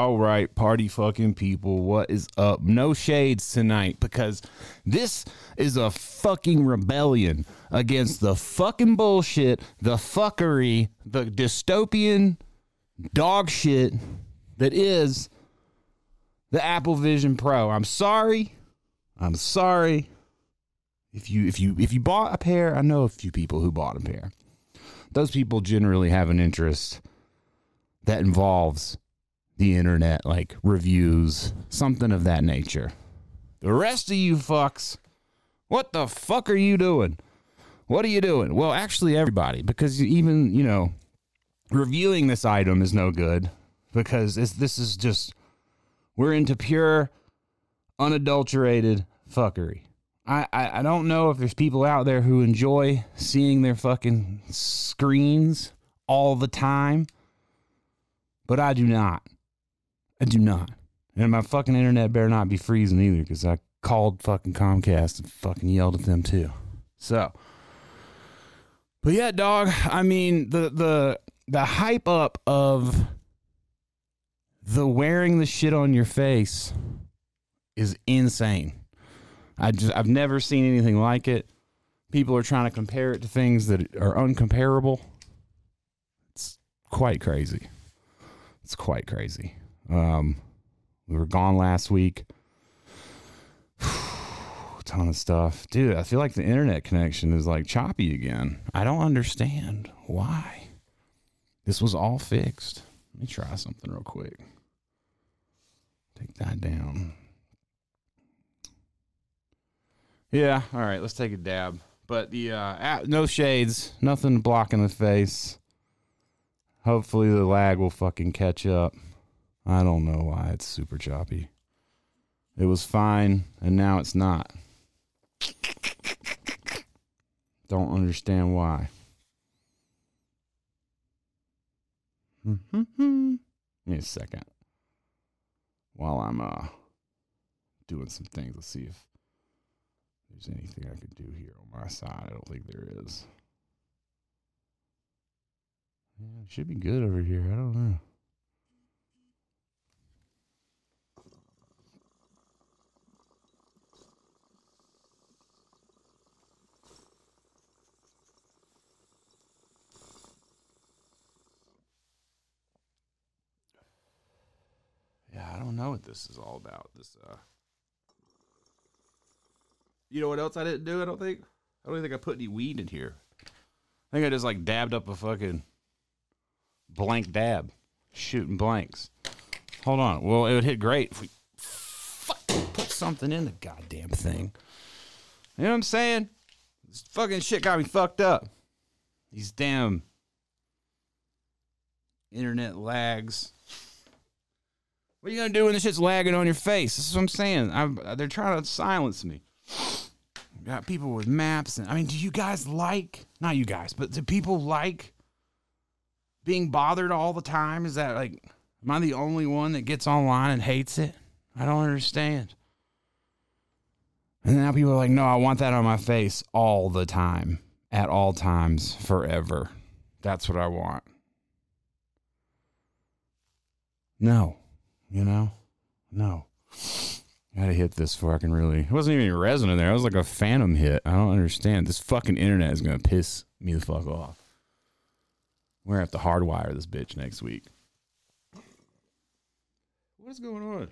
All right, party fucking people, what is up? No shades tonight because this is a fucking rebellion against the fucking bullshit, the fuckery, the dystopian dog shit that is the Apple Vision Pro. I'm sorry. I'm sorry. If you if you if you bought a pair, I know a few people who bought a pair. Those people generally have an interest that involves the internet, like reviews, something of that nature. The rest of you fucks, what the fuck are you doing? What are you doing? Well, actually, everybody, because even, you know, reviewing this item is no good because this, is just, we're into pure, unadulterated fuckery. I, I, I don't know if there's people out there who enjoy seeing their fucking screens all the time, but I do not. I do not. And my fucking internet better not be freezing either because I called fucking Comcast and fucking yelled at them too. So, but yeah, dog. I mean the the the hype up of the wearing the shit on your face is insane. I just I've never seen anything like it. People are trying to compare it to things that are uncomparable. It's quite crazy. It's quite crazy. Um, we were gone last week. ton of stuff. Dude, I feel like the internet connection is like choppy again. I don't understand why. This was all fixed. Let me try something real quick. Take that down. Yeah, all right, let's take a dab. But the uh no shades, nothing blocking the face. Hopefully the lag will fucking catch up. I don't know why it's super choppy. It was fine, and now it's not. Don't understand why. Give me a second. While I'm uh doing some things, let's see if there's anything I could do here on my side. I don't think there is. Yeah, should be good over here. I don't know. Yeah, I don't know what this is all about. This uh You know what else I didn't do, I don't think? I don't even think I put any weed in here. I think I just like dabbed up a fucking blank dab. Shooting blanks. Hold on. Well, it would hit great if we fucking put something in the goddamn thing. You know what I'm saying? This fucking shit got me fucked up. These damn internet lags. What are you gonna do when the shit's lagging on your face? This is what I'm saying. I'm, they're trying to silence me. Got people with maps, and I mean, do you guys like? Not you guys, but do people like being bothered all the time? Is that like, am I the only one that gets online and hates it? I don't understand. And now people are like, no, I want that on my face all the time, at all times, forever. That's what I want. No, you know, no. I gotta hit this can really. It wasn't even resonant there. It was like a phantom hit. I don't understand. This fucking internet is gonna piss me the fuck off. We're gonna have to hardwire this bitch next week. What is going on?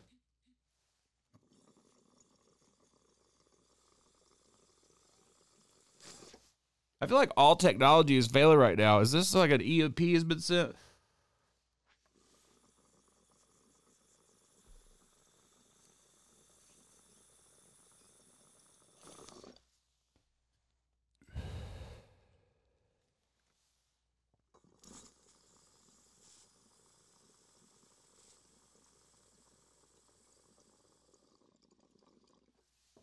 I feel like all technology is failing right now. Is this like an EMP has been sent?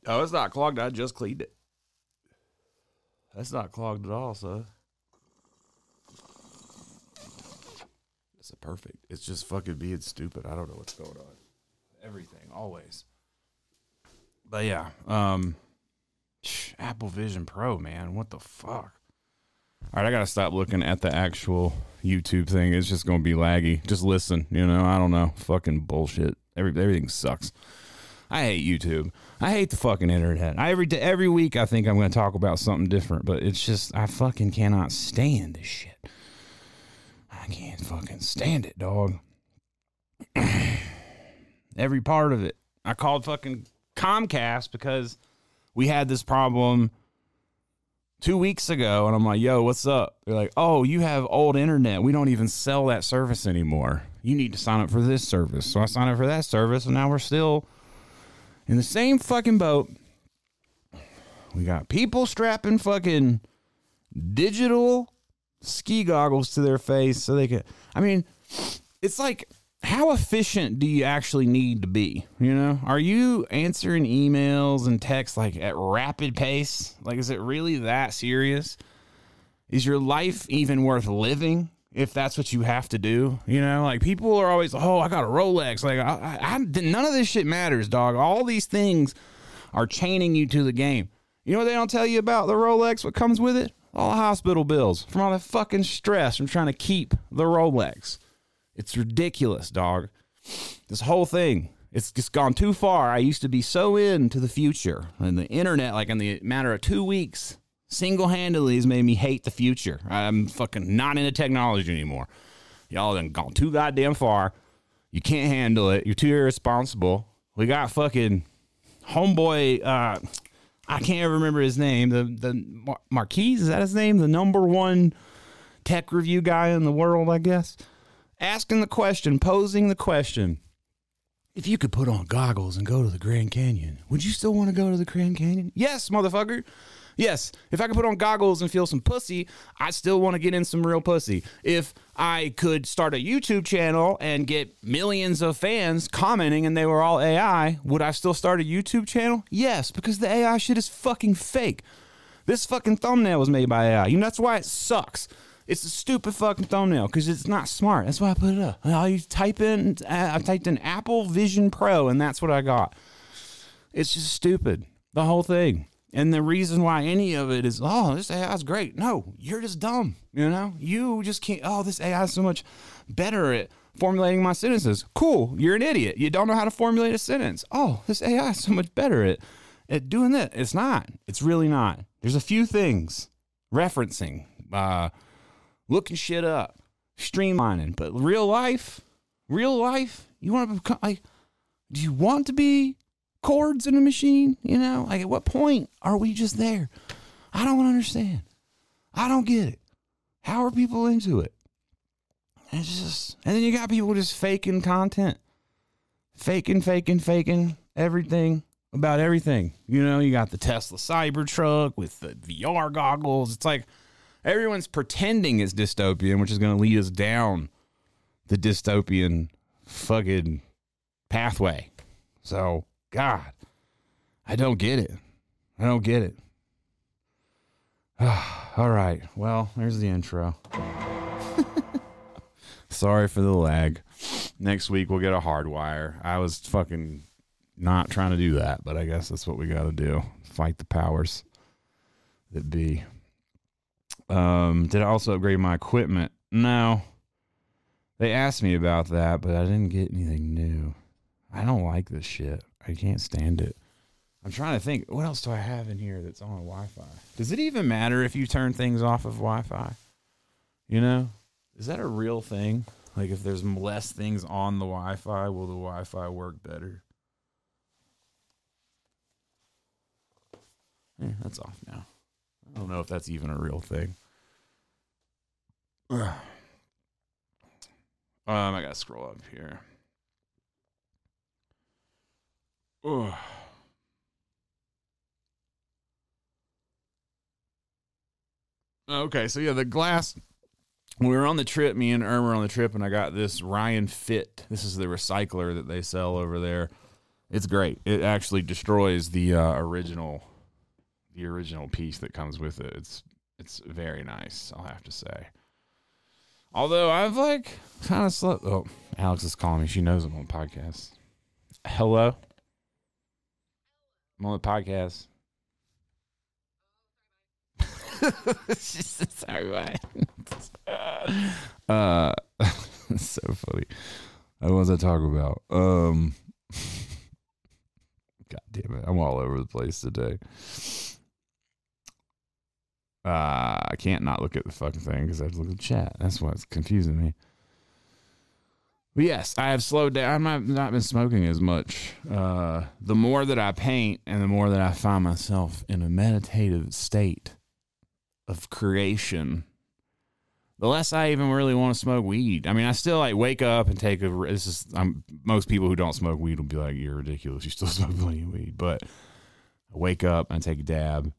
Oh, it's not clogged. I just cleaned it. That's not clogged at all, son. It's perfect. It's just fucking being stupid. I don't know what's going on. Everything, always. But yeah, um, Apple Vision Pro, man, what the fuck? All right, I gotta stop looking at the actual YouTube thing. It's just gonna be laggy. Just listen, you know. I don't know. Fucking bullshit. Every everything sucks. I hate YouTube. I hate the fucking internet. I, every every week I think I'm gonna talk about something different, but it's just I fucking cannot stand this shit. I can't fucking stand it, dog. every part of it. I called fucking Comcast because we had this problem two weeks ago, and I'm like, yo, what's up? They're like, oh, you have old internet. We don't even sell that service anymore. You need to sign up for this service. So I signed up for that service, and now we're still in the same fucking boat. We got people strapping fucking digital ski goggles to their face so they can. I mean, it's like how efficient do you actually need to be? You know, are you answering emails and texts like at rapid pace? Like, is it really that serious? Is your life even worth living if that's what you have to do? You know, like people are always, oh, I got a Rolex. Like, I, I, I, none of this shit matters, dog. All these things are chaining you to the game. You know what they don't tell you about the Rolex? What comes with it? All the hospital bills from all the fucking stress from trying to keep the Rolex. It's ridiculous, dog. This whole thing, it's just gone too far. I used to be so into the future and the internet, like in the matter of two weeks, single handedly has made me hate the future. I'm fucking not into technology anymore. Y'all done gone too goddamn far. You can't handle it. You're too irresponsible. We got fucking homeboy. Uh, I can't remember his name. The the Marquise is that his name? The number one tech review guy in the world, I guess asking the question, posing the question if you could put on goggles and go to the Grand Canyon, would you still want to go to the Grand Canyon? Yes, motherfucker. Yes, if I could put on goggles and feel some pussy, I still want to get in some real pussy. If I could start a YouTube channel and get millions of fans commenting and they were all AI, would I still start a YouTube channel? Yes, because the AI shit is fucking fake. This fucking thumbnail was made by AI. You know, that's why it sucks. It's a stupid fucking thumbnail because it's not smart. That's why I put it up. I type in, uh, I typed in Apple Vision Pro, and that's what I got. It's just stupid. The whole thing. And the reason why any of it is, oh, this AI is great. No, you're just dumb. You know, you just can't. Oh, this AI is so much better at formulating my sentences. Cool. You're an idiot. You don't know how to formulate a sentence. Oh, this AI is so much better at at doing that. It's not. It's really not. There's a few things referencing. Uh, looking shit up, streamlining. But real life, real life, you want to become like, do you want to be chords in a machine? You know, like at what point are we just there? I don't understand. I don't get it. How are people into it? It's just, and then you got people just faking content, faking, faking, faking everything about everything. You know, you got the Tesla Cybertruck with the VR goggles. It's like, everyone's pretending it's dystopian, which is going to lead us down the dystopian fucking pathway. So, God, I don't get it. I don't get it. All right. Well, there's the intro. Sorry for the lag. Next week we'll get a hardwire. I was fucking not trying to do that, but I guess that's what we got to do. Fight the powers that be. Um, did I also upgrade my equipment? No. They asked me about that, but I didn't get anything new. I don't like this shit. I can't stand it. I'm trying to think. What else do I have in here that's on Wi-Fi? Does it even matter if you turn things off of Wi-Fi? You know, is that a real thing? Like, if there's less things on the Wi-Fi, will the Wi-Fi work better? Yeah, that's off now. I don't know if that's even a real thing. um, I gotta scroll up here. Okay, so yeah, the glass. we were on the trip, me and Irma on the trip, and I got this Ryan Fit. This is the recycler that they sell over there. It's great. It actually destroys the uh, original the original piece that comes with it. It's it's very nice, I'll have to say. Although I've like kind of slept. Oh, Alex is calling me. She knows I'm on podcast. Hello. I'm on the podcast. Sorry, uh, so funny. What was I talking about? Um, God damn it, I'm all over the place today. Uh, I can't not look at the fucking thing because I have to look at the chat. That's what's confusing me. But yes, I have slowed down. I've not been smoking as much. Uh, the more that I paint and the more that I find myself in a meditative state of creation, the less I even really want to smoke weed. I mean, I still like wake up and take a. This is I'm, most people who don't smoke weed will be like, "You're ridiculous. You still smoke plenty of weed." But I wake up and take a dab,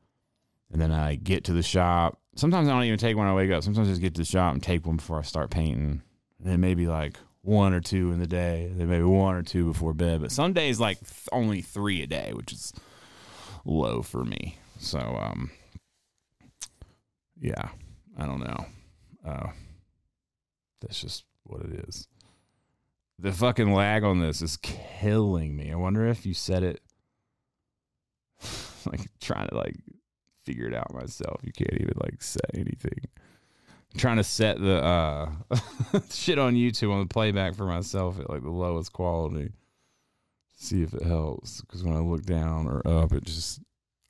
and then I get to the shop. Sometimes I don't even take one when I wake up. Sometimes I just get to the shop and take one before I start painting. And then maybe like one or two in the day, then maybe one or two before bed. But some days like th- only three a day, which is low for me. So um, yeah, I don't know. Uh, that's just what it is. The fucking lag on this is killing me. I wonder if you said it like trying to like figure it out myself. You can't even like say anything. Trying to set the uh shit on YouTube on the playback for myself at like the lowest quality. See if it helps. Because when I look down or up, it just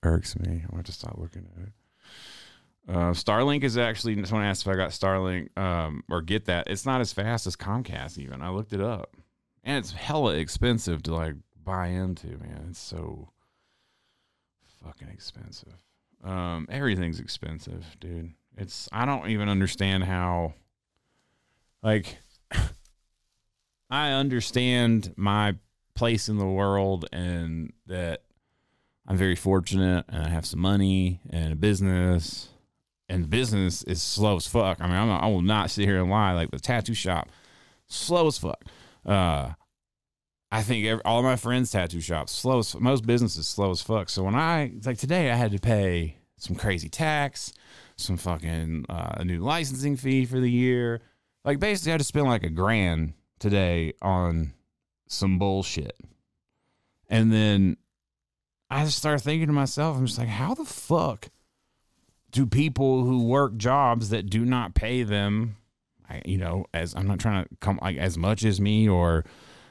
irks me. I want to stop looking at it. Uh, Starlink is actually. Someone asked if I got Starlink um, or get that. It's not as fast as Comcast. Even I looked it up, and it's hella expensive to like buy into. Man, it's so fucking expensive. Um, everything's expensive, dude. It's I don't even understand how. Like, I understand my place in the world and that I'm very fortunate and I have some money and a business and business is slow as fuck. I mean, I'm not, I will not sit here and lie. Like the tattoo shop, slow as fuck. Uh, I think every, all my friends' tattoo shops slow as most businesses slow as fuck. So when I like today, I had to pay some crazy tax, some fucking uh, a new licensing fee for the year. Like basically, I had to spend like a grand today on some bullshit, and then I just started thinking to myself, I'm just like, how the fuck do people who work jobs that do not pay them, I, you know, as I'm not trying to come like as much as me or,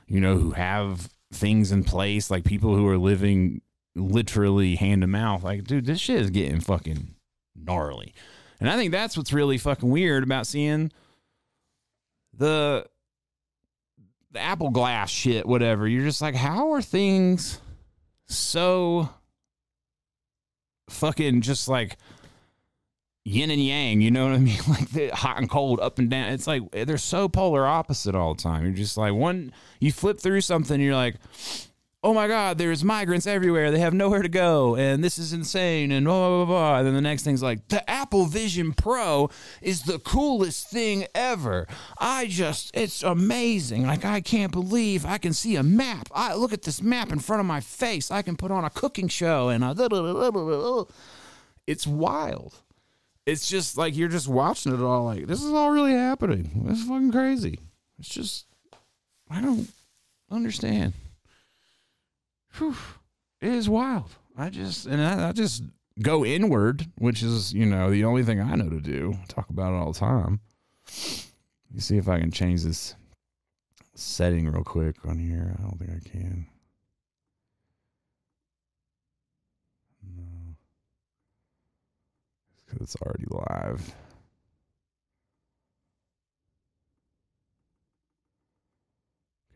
you know, who have things in place, like people who are living literally hand to mouth. Like, dude, this shit is getting fucking gnarly. And I think that's what's really fucking weird about seeing the the Apple Glass shit, whatever. You're just like, how are things so fucking just like yin and yang, you know what I mean? Like the hot and cold, up and down. It's like they're so polar opposite all the time. You're just like one you flip through something, you're like, oh my God, there's migrants everywhere. They have nowhere to go, and this is insane, and blah blah blah. blah. And then the next thing's like, the Apple Vision Pro is the coolest thing ever. I just, it's amazing. Like I can't believe I can see a map. I look at this map in front of my face. I can put on a cooking show, and a it's wild it's just like you're just watching it all like this is all really happening. This is fucking crazy. It's just I don't understand. Whew. It is wild. I just and I, I, just go inward, which is you know the only thing I know to do. Talk about it all the time. You see if I can change this setting real quick on here. I don't think I can. No, because it's already live.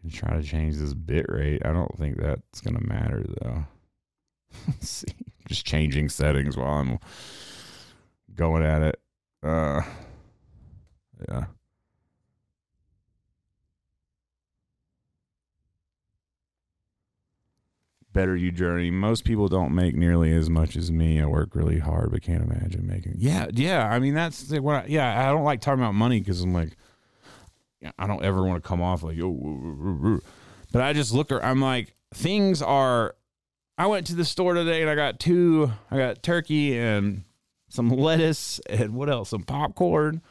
Can try to change this bit rate. I don't think that's gonna matter though. Let's see, just changing settings while I'm going at it. Uh, yeah. better you journey. Most people don't make nearly as much as me. I work really hard, but can't imagine making. Yeah, yeah. I mean, that's what. I, yeah, I don't like talking about money because I'm like, I don't ever want to come off like, oh, but I just look. I'm like, things are. I went to the store today and I got two. I got turkey and some lettuce and what else? Some popcorn.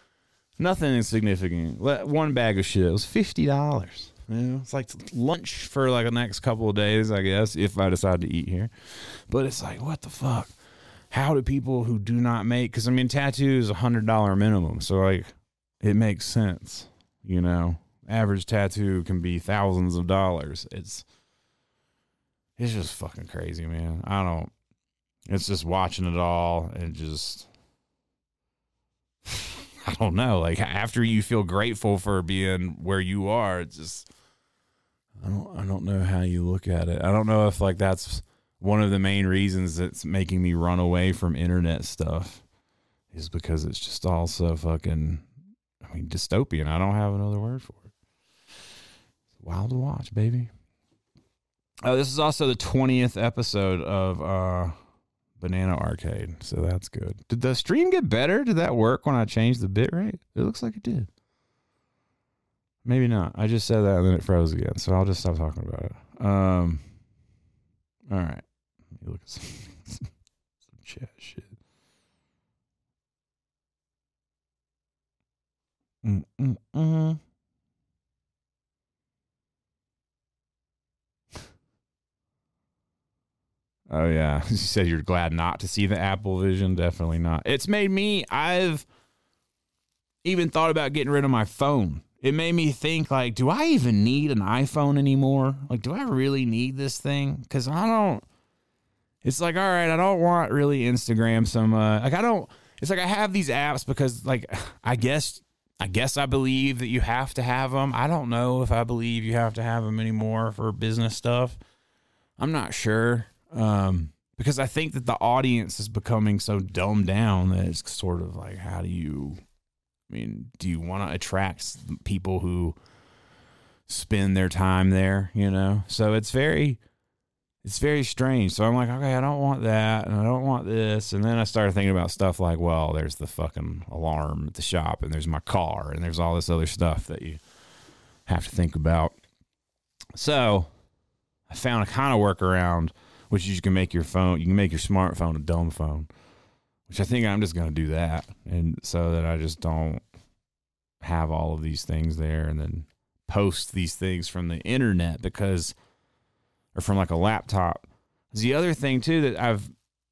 Nothing insignificant. Let One bag of shit. It was fifty dollars. Yeah, it's like lunch for like the next couple of days, I guess, if I decide to eat here. But it's like, what the fuck? how do people who do not make because I mean tattoo is a hundred dollar minimum, so like it makes sense, you know. Average tattoo can be thousands of dollars. It's it's just fucking crazy, man. I don't. It's just watching it all and just. I don't know. Like after you feel grateful for being where you are, it's just. I don't. I don't know how you look at it. I don't know if like that's one of the main reasons that's making me run away from internet stuff is because it's just all so fucking I mean dystopian. I don't have another word for it. It's wild to watch, baby. Oh, this is also the 20th episode of uh Banana Arcade, so that's good. Did the stream get better? Did that work when I changed the bit rate? It looks like it did. Maybe not. I just said that and then it froze again, so I'll just stop talking about it. Um all right. Let me look at some, some chat shit. Mm-mm-mm. Mm-hmm. Oh yeah, you said you're glad not to see the Apple Vision. Definitely not. It's made me. I've even thought about getting rid of my phone. It made me think like, do I even need an iPhone anymore? Like, do I really need this thing? Because I don't. It's like, all right, I don't want really Instagram so much. Like, I don't. It's like I have these apps because, like, I guess, I guess I believe that you have to have them. I don't know if I believe you have to have them anymore for business stuff. I'm not sure um, because I think that the audience is becoming so dumbed down that it's sort of like, how do you? I mean, do you want to attract people who spend their time there? You know, so it's very it's very strange. So I'm like, okay, I don't want that, and I don't want this, and then I started thinking about stuff like, well, there's the fucking alarm at the shop, and there's my car, and there's all this other stuff that you have to think about. So I found a kind of workaround, which is you can make your phone, you can make your smartphone a dumb phone, which I think I'm just going to do that, and so that I just don't have all of these things there, and then post these things from the internet because or from like a laptop. The other thing too that I've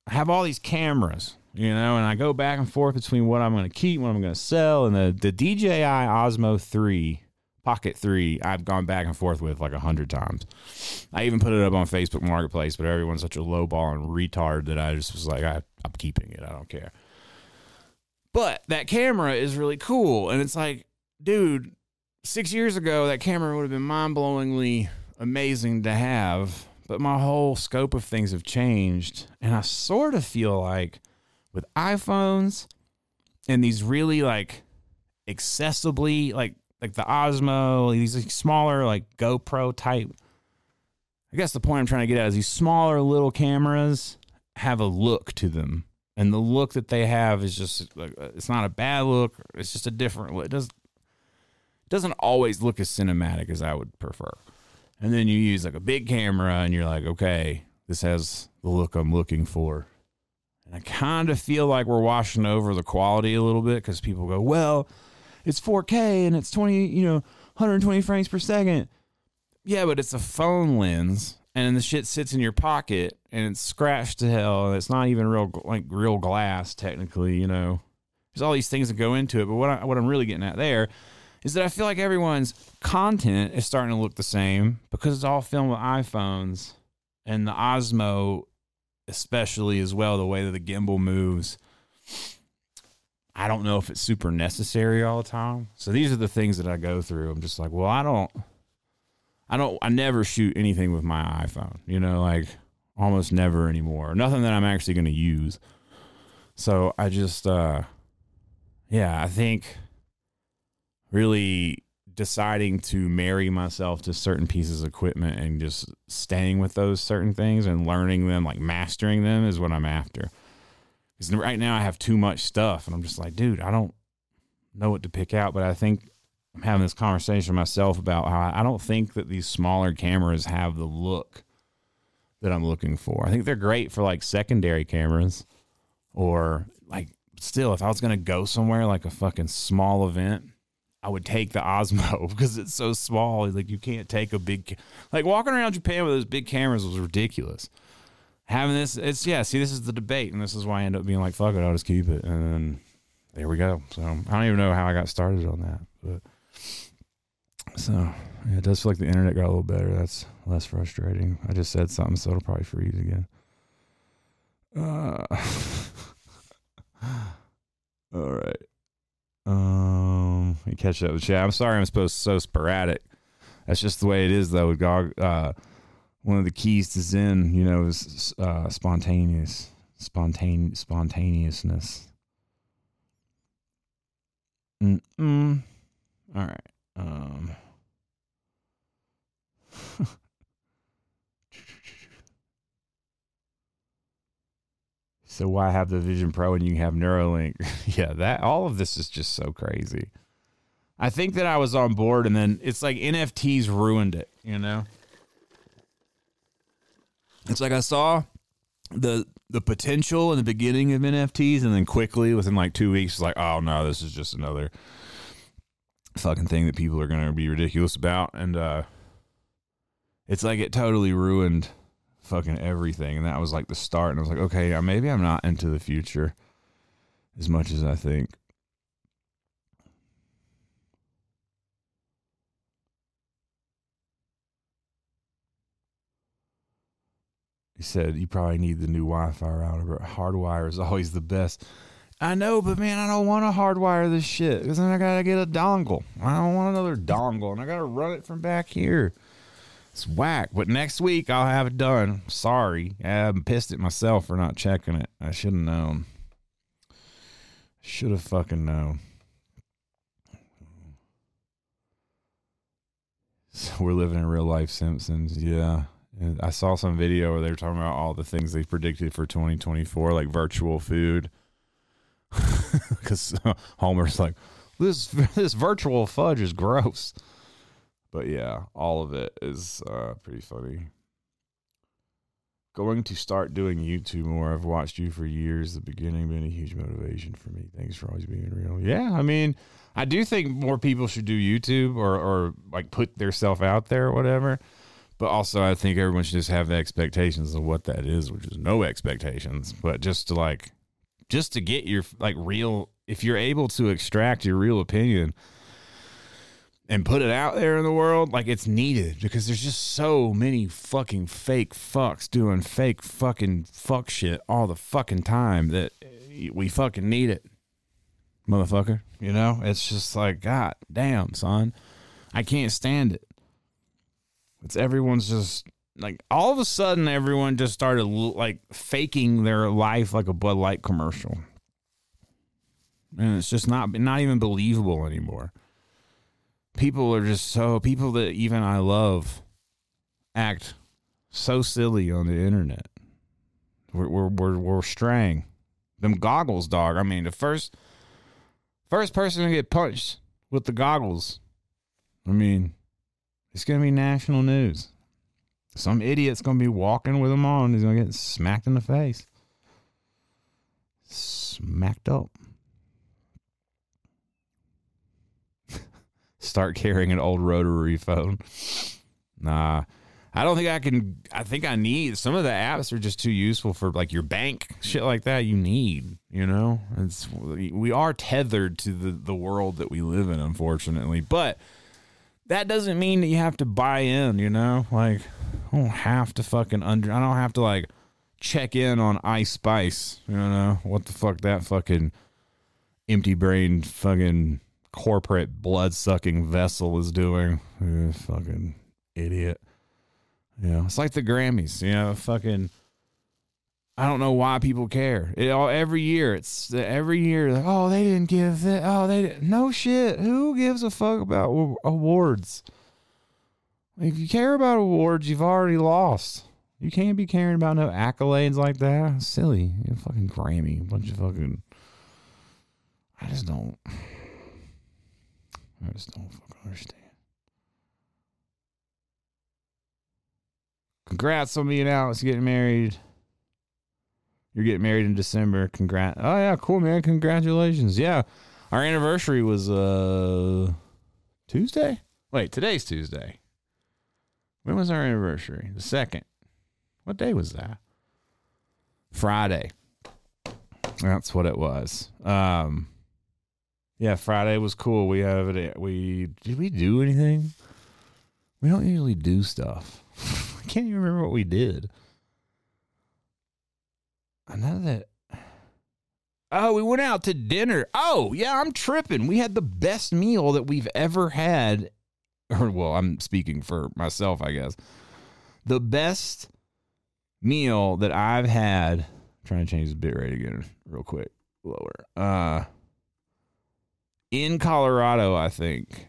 I have all these cameras, you know, and I go back and forth between what I'm going to keep, what I'm going to sell, and the the DJI Osmo Three Pocket Three. I've gone back and forth with like a hundred times. I even put it up on Facebook Marketplace, but everyone's such a lowball and retard that I just was like, I, I'm keeping it. I don't care. But that camera is really cool, and it's like, dude, six years ago that camera would have been mind blowingly amazing to have, but my whole scope of things have changed. And I sort of feel like with iPhones and these really like accessibly like like the Osmo, these like, smaller like GoPro type. I guess the point I'm trying to get at is these smaller little cameras have a look to them. And the look that they have is just like uh, it's not a bad look, it's just a different look. It does doesn't always look as cinematic as I would prefer and then you use like a big camera and you're like okay this has the look i'm looking for. And i kind of feel like we're washing over the quality a little bit because people go well it's 4k and it's 20 you know 120 frames per second. Yeah but it's a phone lens and the shit sits in your pocket and it's scratched to hell and it's not even real like real glass technically you know. There's all these things that go into it but what, I, what i'm really getting at there is that I feel like everyone's content is starting to look the same because it's all filmed with iPhones and the Osmo, especially as well, the way that the gimbal moves. I don't know if it's super necessary all the time. So these are the things that I go through. I'm just like, well, I don't, I don't, I never shoot anything with my iPhone, you know, like almost never anymore. Nothing that I'm actually going to use. So I just, uh, yeah, I think really deciding to marry myself to certain pieces of equipment and just staying with those certain things and learning them, like mastering them, is what I'm after. Because right now I have too much stuff, and I'm just like, dude, I don't know what to pick out. But I think I'm having this conversation myself about how I don't think that these smaller cameras have the look that I'm looking for. I think they're great for like secondary cameras or like still if I was going to go somewhere like a fucking small event I would take the Osmo because it's so small. Like you can't take a big, like walking around Japan with those big cameras was ridiculous. having this. It's yeah. See, this is the debate, and this is why I end up being like, "Fuck it, I'll just keep it." And then there we go. So I don't even know how I got started on that, but so yeah, it does feel like the internet got a little better. That's less frustrating. I just said something, so it'll probably freeze again. Uh, all right. Um, you catch up with. I'm sorry, I'm supposed so sporadic. That's just the way it is, though. GOG, uh, one of the keys to Zen, you know, is uh, spontaneous, spontane, spontaneousness. Mm-mm. All right. Um. so why have the Vision Pro and you have Neuralink? yeah, that all of this is just so crazy. I think that I was on board and then it's like NFTs ruined it, you know? It's like I saw the the potential in the beginning of NFTs and then quickly within like 2 weeks it's like, "Oh no, this is just another fucking thing that people are going to be ridiculous about." And uh it's like it totally ruined fucking everything. And that was like the start. And I was like, okay, maybe I'm not into the future as much as I think. He said, You probably need the new Wi Fi router, but hardwire is always the best. I know, but man, I don't want to hardwire this shit because then I got to get a dongle. I don't want another dongle and I got to run it from back here. It's whack. But next week I'll have it done. Sorry. I'm pissed at myself for not checking it. I should have known. Should have fucking known. So we're living in real life Simpsons. Yeah. And I saw some video where they were talking about all the things they predicted for 2024, like virtual food. Because Homer's like, this this virtual fudge is gross. But yeah, all of it is uh, pretty funny. Going to start doing YouTube more. I've watched you for years. The beginning been a huge motivation for me. Thanks for always being real. Yeah, I mean, I do think more people should do YouTube or or like put their self out there or whatever. But also, I think everyone should just have the expectations of what that is, which is no expectations. But just to like, just to get your like real, if you're able to extract your real opinion and put it out there in the world like it's needed because there's just so many fucking fake fucks doing fake fucking fuck shit all the fucking time that we fucking need it. Motherfucker you know? It's just like god damn son. I can't stand it. It's everyone's just like all of a sudden everyone just started like faking their life like a bud light commercial. And it's just not not even believable anymore people are just so people that even I love act so silly on the internet. We're we're we're, we're straying. Them goggles, dog. I mean, the first first person to get punched with the goggles. I mean, it's gonna be national news. Some idiot's gonna be walking with them on. He's gonna get smacked in the face. Smacked up. Start carrying an old rotary phone. Nah. I don't think I can I think I need some of the apps are just too useful for like your bank shit like that you need, you know? It's we are tethered to the the world that we live in unfortunately. But that doesn't mean that you have to buy in, you know? Like I don't have to fucking under I don't have to like check in on Ice Spice, you know? What the fuck that fucking empty brained fucking corporate blood sucking vessel is doing. Uh, fucking idiot. Yeah, it's like the Grammys. You know, fucking. I don't know why people care. It all every year. It's every year. Like, oh, they didn't give it. Oh, they didn't. no shit. Who gives a fuck about awards? If you care about awards, you've already lost. You can't be caring about no accolades like that. Silly. You fucking Grammy. Bunch of fucking. I just don't. I just don't fucking understand. Congrats on me and Alex getting married. You're getting married in December. Congrats. Oh yeah, cool man. Congratulations. Yeah. Our anniversary was uh Tuesday? Wait, today's Tuesday. When was our anniversary? The second. What day was that? Friday. That's what it was. Um, yeah, Friday was cool. We have it. We did we do anything? We don't usually do stuff. I can't even remember what we did. I know that. Oh, we went out to dinner. Oh, yeah, I'm tripping. We had the best meal that we've ever had. Or, well, I'm speaking for myself, I guess. The best meal that I've had. I'm trying to change the bit rate again, real quick. Lower. Uh, in Colorado, I think.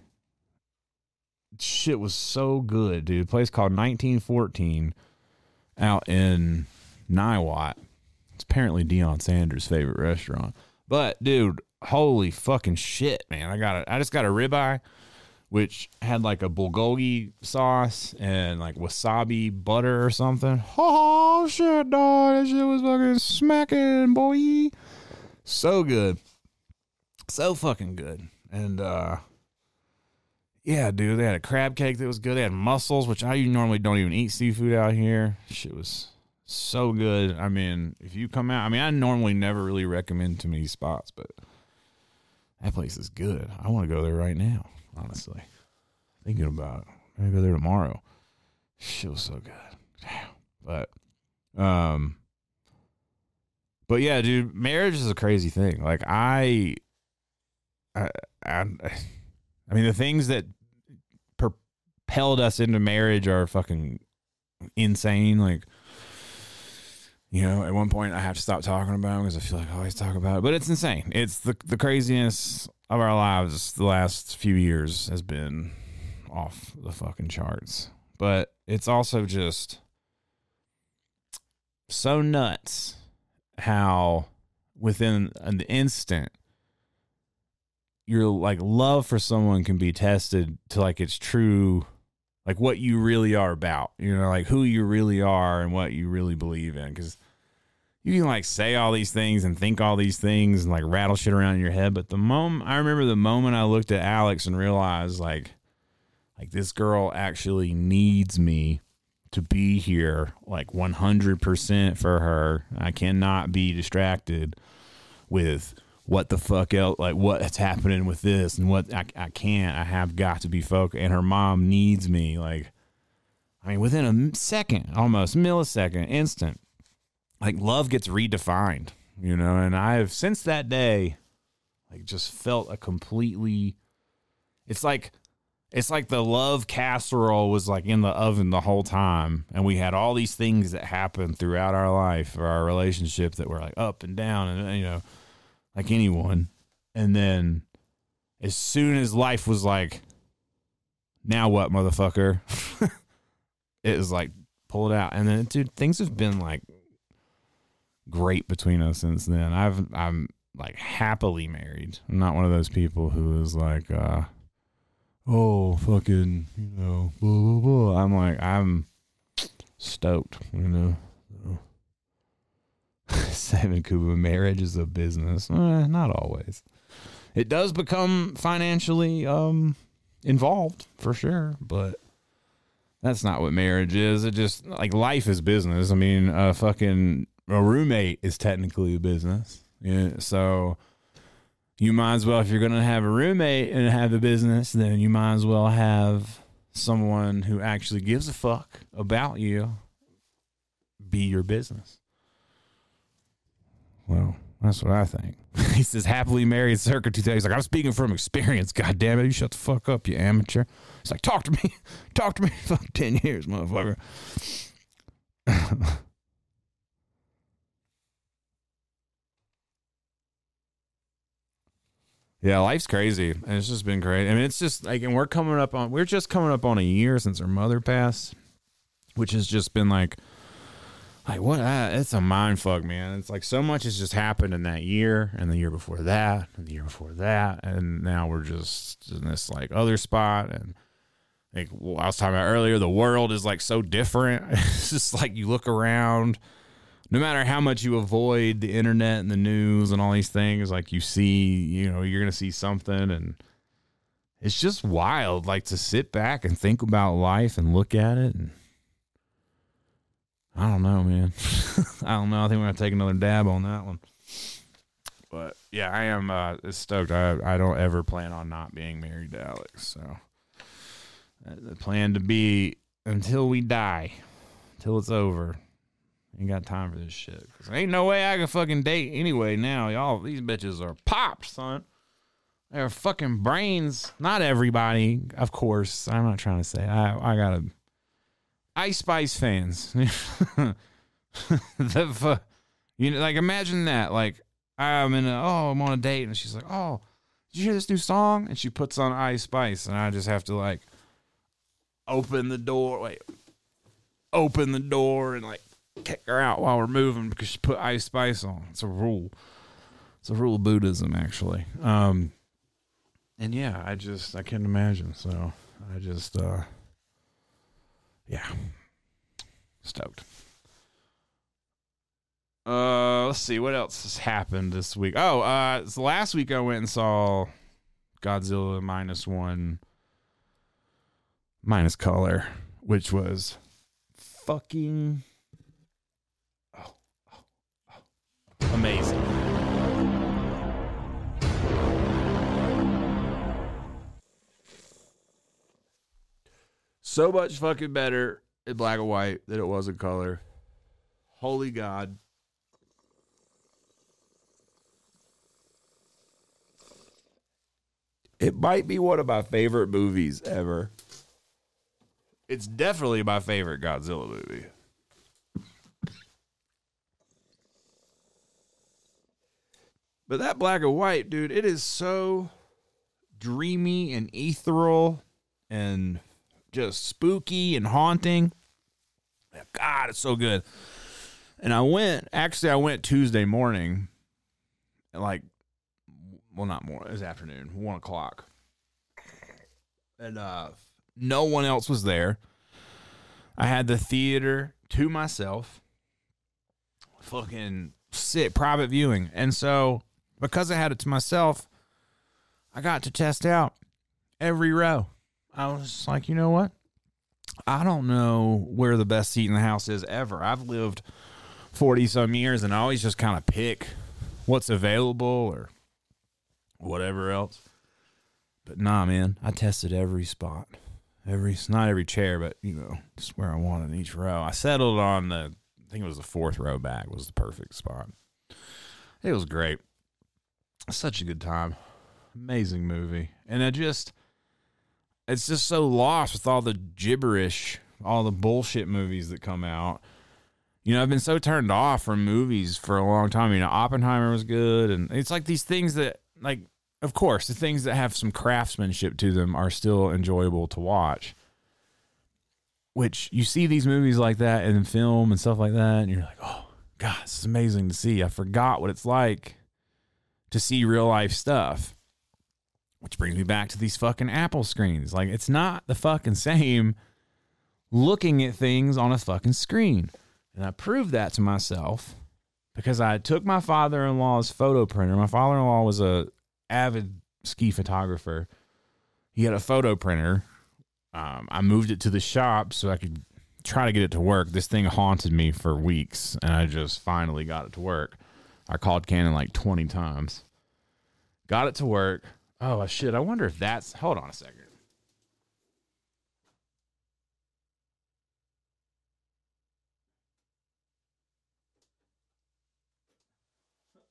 Shit was so good, dude. A place called 1914 out in Niwot. It's apparently Deion Sanders' favorite restaurant. But dude, holy fucking shit, man! I got it. I just got a ribeye, which had like a bulgogi sauce and like wasabi butter or something. Oh shit, dog! That shit was fucking smacking, boy. So good, so fucking good. And uh, yeah, dude, they had a crab cake that was good. They had mussels, which I normally don't even eat seafood out here. Shit was so good. I mean, if you come out, I mean, I normally never really recommend too many spots, but that place is good. I want to go there right now, honestly. Thinking about it. Maybe go there tomorrow. Shit was so good. But, um, but yeah, dude, marriage is a crazy thing. Like I, I, I, I mean, the things that propelled us into marriage are fucking insane. Like, you know, at one point I have to stop talking about them because I feel like I always talk about it. But it's insane. It's the the craziness of our lives the last few years has been off the fucking charts. But it's also just so nuts how within an instant your like love for someone can be tested to like it's true like what you really are about you know like who you really are and what you really believe in because you can like say all these things and think all these things and like rattle shit around in your head but the moment i remember the moment i looked at alex and realized like like this girl actually needs me to be here like 100% for her. I cannot be distracted with what the fuck else like what's happening with this and what I, I can't i have got to be focused. And her mom needs me like i mean within a second almost millisecond instant like love gets redefined you know? And i've since that day like just felt a completely it's like it's like the love casserole was like in the oven the whole time. And we had all these things that happened throughout our life or our relationship that were like up and down and you know like anyone. And then as soon as life was like, now what, motherfucker? it was like, pull it out. And then, dude, things have been like great between us since then. I've, I'm like happily married. I'm not one of those people who is like, uh, oh, fucking, you know, blah, blah, blah. I'm like, I'm stoked, you know. Simon Kuba, marriage is a business. Eh, not always. It does become financially um, involved for sure, but that's not what marriage is. It just like life is business. I mean, a fucking a roommate is technically a business. Yeah, so you might as well if you're to have a roommate and have a business, then you might as well have someone who actually gives a fuck about you be your business. Well, that's what I think. he says happily married circa two He's like, I'm speaking from experience. God damn it. You shut the fuck up, you amateur. He's like, talk to me. Talk to me. Fuck 10 years, motherfucker. yeah, life's crazy. And it's just been great. I mean, it's just like, and we're coming up on, we're just coming up on a year since her mother passed, which has just been like, like what? Uh, it's a mind fuck man. It's like so much has just happened in that year and the year before that and the year before that and now we're just in this like other spot and like well, i was talking about earlier the world is like so different. It's just like you look around no matter how much you avoid the internet and the news and all these things like you see you know you're gonna see something and it's just wild like to sit back and think about life and look at it and I don't know, man. I don't know. I think we're gonna take another dab on that one. But yeah, I am uh, stoked. I I don't ever plan on not being married to Alex. So uh, the plan to be until we die, until it's over. Ain't got time for this shit. Cause ain't no way I can fucking date anyway. Now y'all, these bitches are popped, son. They're fucking brains. Not everybody, of course. I'm not trying to say. I I gotta. Ice Spice fans. the fu- you know, like imagine that. Like I'm in a oh I'm on a date and she's like oh did you hear this new song and she puts on Ice Spice and I just have to like open the door wait open the door and like kick her out while we're moving because she put Ice Spice on. It's a rule. It's a rule of Buddhism actually. Um and yeah, I just I can't imagine. So I just uh yeah. Stoked. Uh, let's see what else has happened this week. Oh, uh, last week I went and saw Godzilla minus one, minus color, which was fucking oh, oh, oh, amazing. So much fucking better in black and white than it was in color. Holy God. It might be one of my favorite movies ever. It's definitely my favorite Godzilla movie. But that black and white, dude, it is so dreamy and ethereal and just spooky and haunting. God, it's so good. And I went, actually, I went Tuesday morning, like, well, not morning, it was afternoon, one o'clock. And uh, no one else was there. I had the theater to myself, fucking sit private viewing. And so, because I had it to myself, I got to test out every row. I was like, you know what? I don't know where the best seat in the house is ever. I've lived 40 some years and I always just kind of pick what's available or whatever else. But nah, man, I tested every spot. Every not every chair, but you know, just where I wanted each row. I settled on the I think it was the fourth row back was the perfect spot. It was great. Such a good time. Amazing movie. And I just it's just so lost with all the gibberish, all the bullshit movies that come out. You know, I've been so turned off from movies for a long time. You know, Oppenheimer was good, and it's like these things that, like, of course, the things that have some craftsmanship to them are still enjoyable to watch. Which you see these movies like that in film and stuff like that, and you're like, oh, God, this is amazing to see. I forgot what it's like to see real life stuff. Which brings me back to these fucking Apple screens. Like, it's not the fucking same looking at things on a fucking screen. And I proved that to myself because I took my father-in-law's photo printer. My father-in-law was a avid ski photographer. He had a photo printer. Um, I moved it to the shop so I could try to get it to work. This thing haunted me for weeks, and I just finally got it to work. I called Canon like 20 times. Got it to work. Oh shit! I wonder if that's. Hold on a second.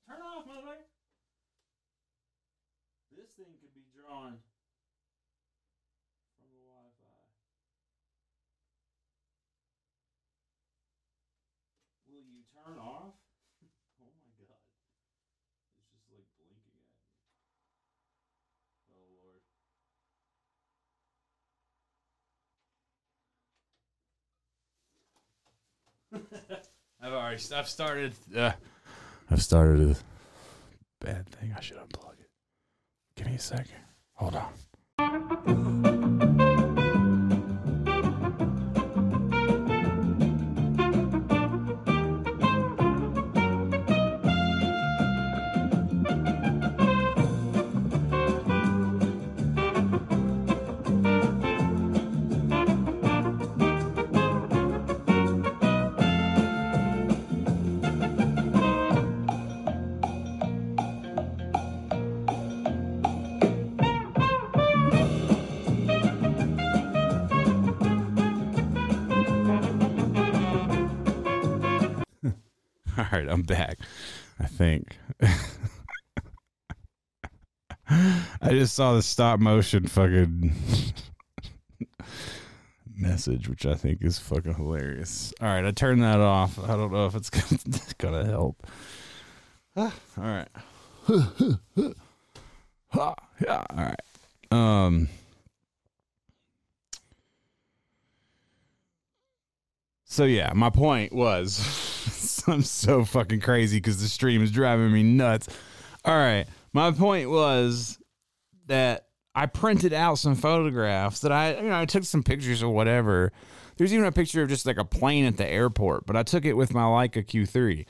Turn off, motherfucker. This thing could be drawn from the Wi-Fi. Will you turn off? oh my god! It's just like blinking at me. Oh lord. I've already I've started uh, I've started a bad thing. I should unplug it. Give me a second. Hold on. Right, I'm back. I think. I just saw the stop motion fucking message, which I think is fucking hilarious. All right, I turned that off. I don't know if it's gonna, gonna help. all right. yeah, all right. Um. So yeah, my point was I'm so fucking crazy because the stream is driving me nuts. All right, my point was that I printed out some photographs that I, you know, I took some pictures or whatever. There's even a picture of just like a plane at the airport, but I took it with my Leica Q3,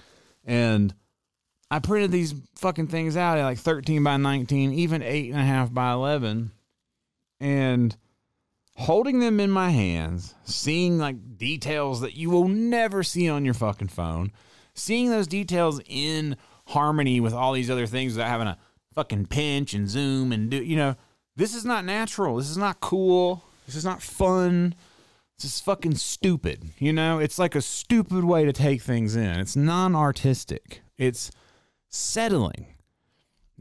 and I printed these fucking things out at like 13 by 19, even eight and a half by 11, and holding them in my hands, seeing like details that you will never see on your fucking phone, seeing those details in harmony with all these other things without having a fucking pinch and zoom and do, you know, this is not natural. This is not cool. This is not fun. This is fucking stupid. You know, it's like a stupid way to take things in. It's non artistic. It's settling.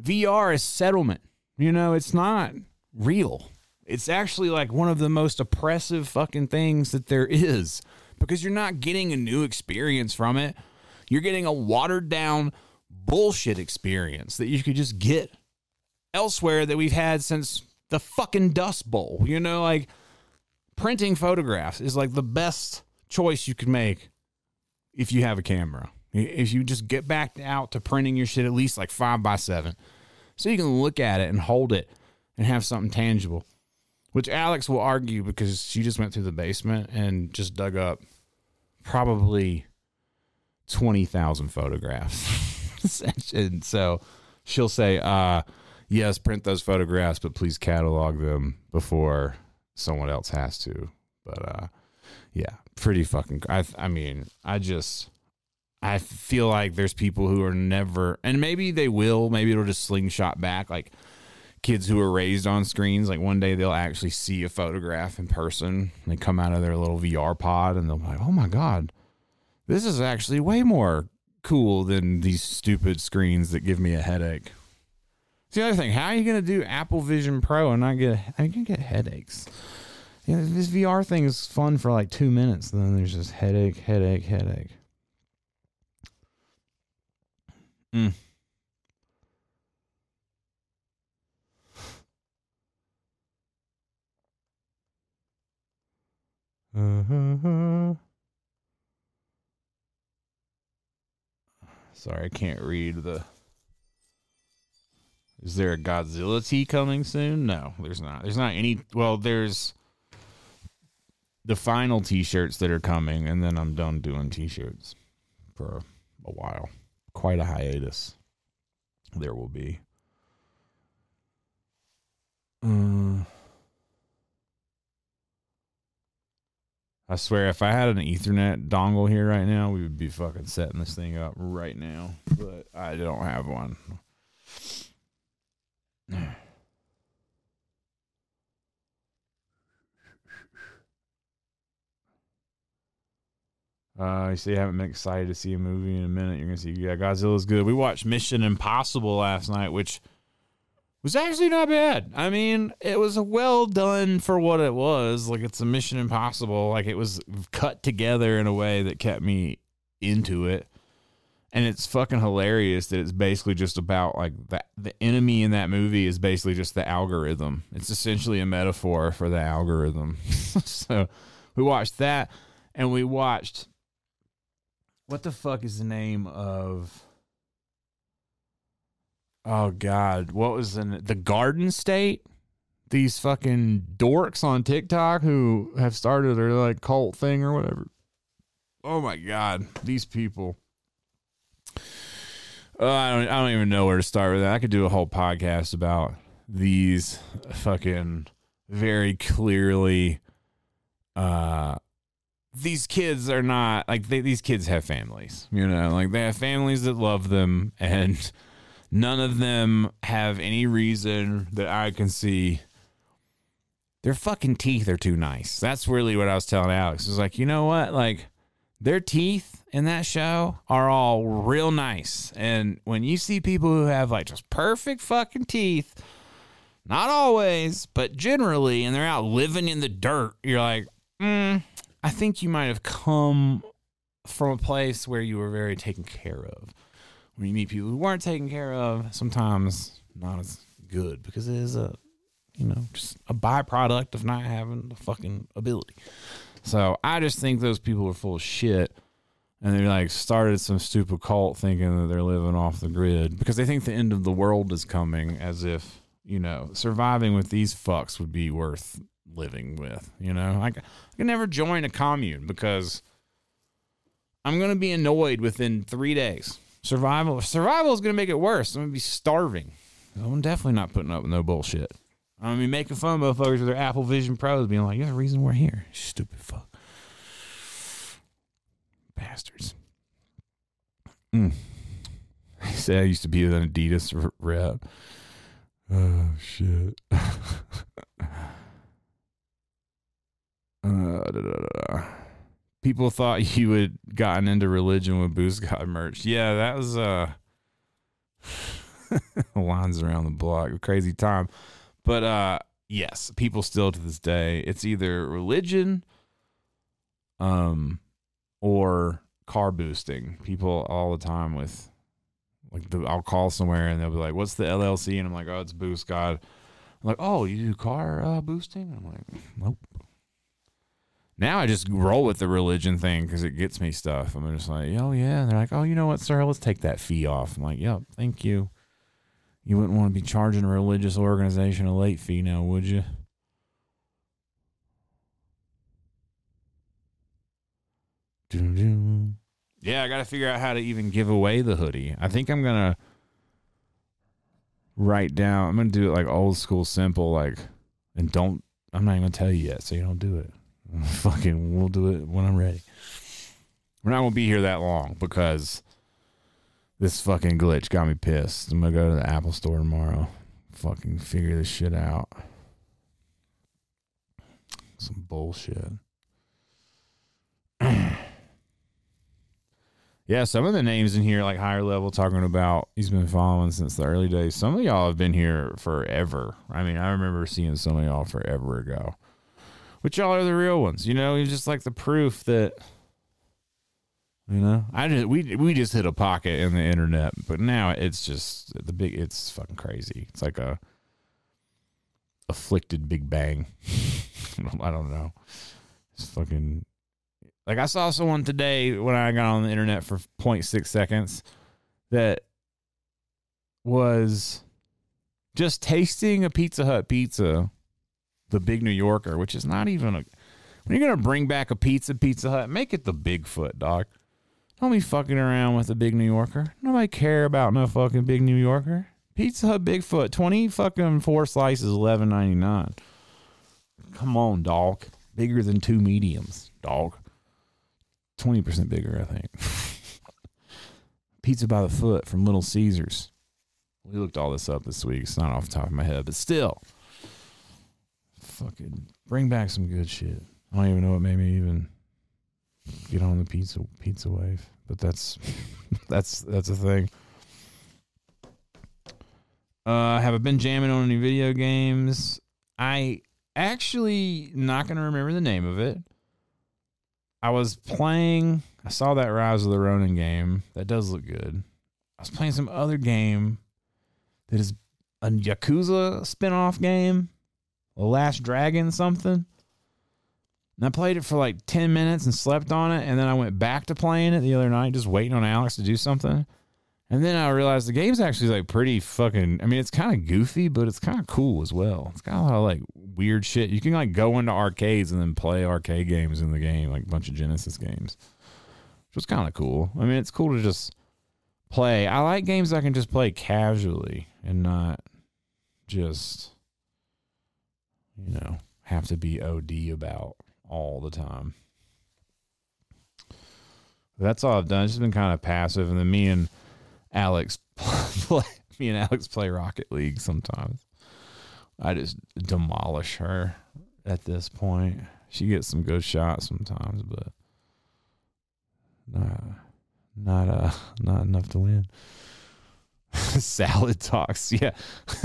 VR is settlement. You know, it's not real. It's actually like one of the most oppressive fucking things that there is because you're not getting a new experience from it. You're getting a watered down bullshit experience that you could just get elsewhere that we've had since the fucking Dust Bowl. You know, like printing photographs is like the best choice you could make if you have a camera. If you just get back out to printing your shit at least like five by seven, so you can look at it and hold it and have something tangible. Which Alex will argue because she just went through the basement and just dug up probably twenty thousand photographs, and so she'll say, uh, "Yes, print those photographs, but please catalog them before someone else has to." But uh, yeah, pretty fucking. I I mean, I just I feel like there's people who are never, and maybe they will. Maybe it'll just slingshot back. Like kids who are raised on screens, like one day they'll actually see a photograph in person. They come out of their little VR pod and they'll be like, "Oh my god, this is actually way more cool than these stupid screens that give me a headache." It's the other thing. How are you going to do Apple Vision Pro and not get? Going to get headaches? You know, this VR thing is fun for like two minutes, then there's just headache, headache, headache. Mm. Uh-huh. Sorry, I can't read the. Is there a Godzilla T coming soon? No, there's not. There's not any. Well, there's the final T-shirts that are coming, and then I'm done doing T-shirts for a while. Quite a hiatus. There will be. Uh, I swear, if I had an Ethernet dongle here right now, we would be fucking setting this thing up right now. But I don't have one. Uh, you say you haven't been excited to see a movie in a minute. You're gonna see, yeah, Godzilla's good. We watched Mission Impossible last night, which was actually not bad. I mean, it was well done for what it was. Like it's a Mission Impossible. Like it was cut together in a way that kept me into it. And it's fucking hilarious that it's basically just about like the the enemy in that movie is basically just the algorithm. It's essentially a metaphor for the algorithm. so we watched that and we watched what the fuck is the name of Oh God, what was in the Garden State? These fucking dorks on TikTok who have started their like cult thing or whatever. Oh my God, these people. Uh, I don't. I don't even know where to start with that. I could do a whole podcast about these fucking very clearly. Uh, these kids are not like they, these kids have families. You know, like they have families that love them and None of them have any reason that I can see. Their fucking teeth are too nice. That's really what I was telling Alex. It was like, you know what? Like, their teeth in that show are all real nice. And when you see people who have like just perfect fucking teeth, not always, but generally, and they're out living in the dirt, you're like, mm, I think you might have come from a place where you were very taken care of. When you meet people who weren't taken care of, sometimes not as good because it is a, you know, just a byproduct of not having the fucking ability. So I just think those people are full of shit. And they like started some stupid cult thinking that they're living off the grid because they think the end of the world is coming as if, you know, surviving with these fucks would be worth living with. You know, I, I can never join a commune because I'm going to be annoyed within three days. Survival, survival is going to make it worse. I'm going to be starving. I'm definitely not putting up with no bullshit. I'm going to be making fun of motherfuckers with their Apple Vision Pros being like, you're the reason we're here. Stupid fuck. Bastards. Mm. He said I used to be an Adidas rep. Oh, shit. Uh, da, da, da, People thought you had gotten into religion with Boost God merch. Yeah, that was uh lines around the block, crazy time. But uh yes, people still to this day, it's either religion um or car boosting. People all the time with like the, I'll call somewhere and they'll be like, "What's the LLC?" and I'm like, "Oh, it's Boost God." I'm like, "Oh, you do car uh, boosting?" I'm like, "Nope." Now I just roll with the religion thing because it gets me stuff. I'm just like, oh yeah. And they're like, oh, you know what, sir? Let's take that fee off. I'm like, yep, thank you. You wouldn't want to be charging a religious organization a late fee now, would you? Yeah, I got to figure out how to even give away the hoodie. I think I'm going to write down, I'm going to do it like old school simple, like, and don't, I'm not even going to tell you yet, so you don't do it. Fucking, we'll do it when I'm ready. We're not gonna be here that long because this fucking glitch got me pissed. I'm gonna go to the Apple store tomorrow. Fucking figure this shit out. Some bullshit. yeah, some of the names in here, like higher level, talking about he's been following since the early days. Some of y'all have been here forever. I mean, I remember seeing some of y'all forever ago. But y'all are the real ones. You know, it's just like the proof that you know, I just we we just hit a pocket in the internet, but now it's just the big. It's fucking crazy. It's like a afflicted Big Bang. I don't know. It's fucking like I saw someone today when I got on the internet for 0.6 seconds that was just tasting a Pizza Hut pizza the big New Yorker, which is not even a. When you're gonna bring back a pizza, Pizza Hut, make it the Bigfoot, dog. Don't be fucking around with the big New Yorker. Nobody care about no fucking big New Yorker. Pizza Hut Bigfoot, twenty fucking four slices, eleven ninety nine. Come on, dog. Bigger than two mediums, dog. Twenty percent bigger, I think. Pizza by the foot from Little Caesars. We looked all this up this week. It's not off the top of my head, but still fucking bring back some good shit. I don't even know what made me even get on the pizza pizza wave, but that's that's that's a thing. Uh, have I been jamming on any video games? I actually not gonna remember the name of it. I was playing. I saw that Rise of the Ronin game. That does look good. I was playing some other game that is a Yakuza spinoff game Last Dragon something. And I played it for like 10 minutes and slept on it. And then I went back to playing it the other night, just waiting on Alex to do something. And then I realized the game's actually like pretty fucking. I mean, it's kind of goofy, but it's kind of cool as well. It's got a lot of like weird shit. You can like go into arcades and then play arcade games in the game, like a bunch of Genesis games, which was kind of cool. I mean, it's cool to just play. I like games I can just play casually and not just you know, have to be OD about all the time. That's all I've done. It's just been kind of passive, and then me and Alex play. Me and Alex play Rocket League sometimes. I just demolish her at this point. She gets some good shots sometimes, but not not uh not enough to win. Salad talks, yeah,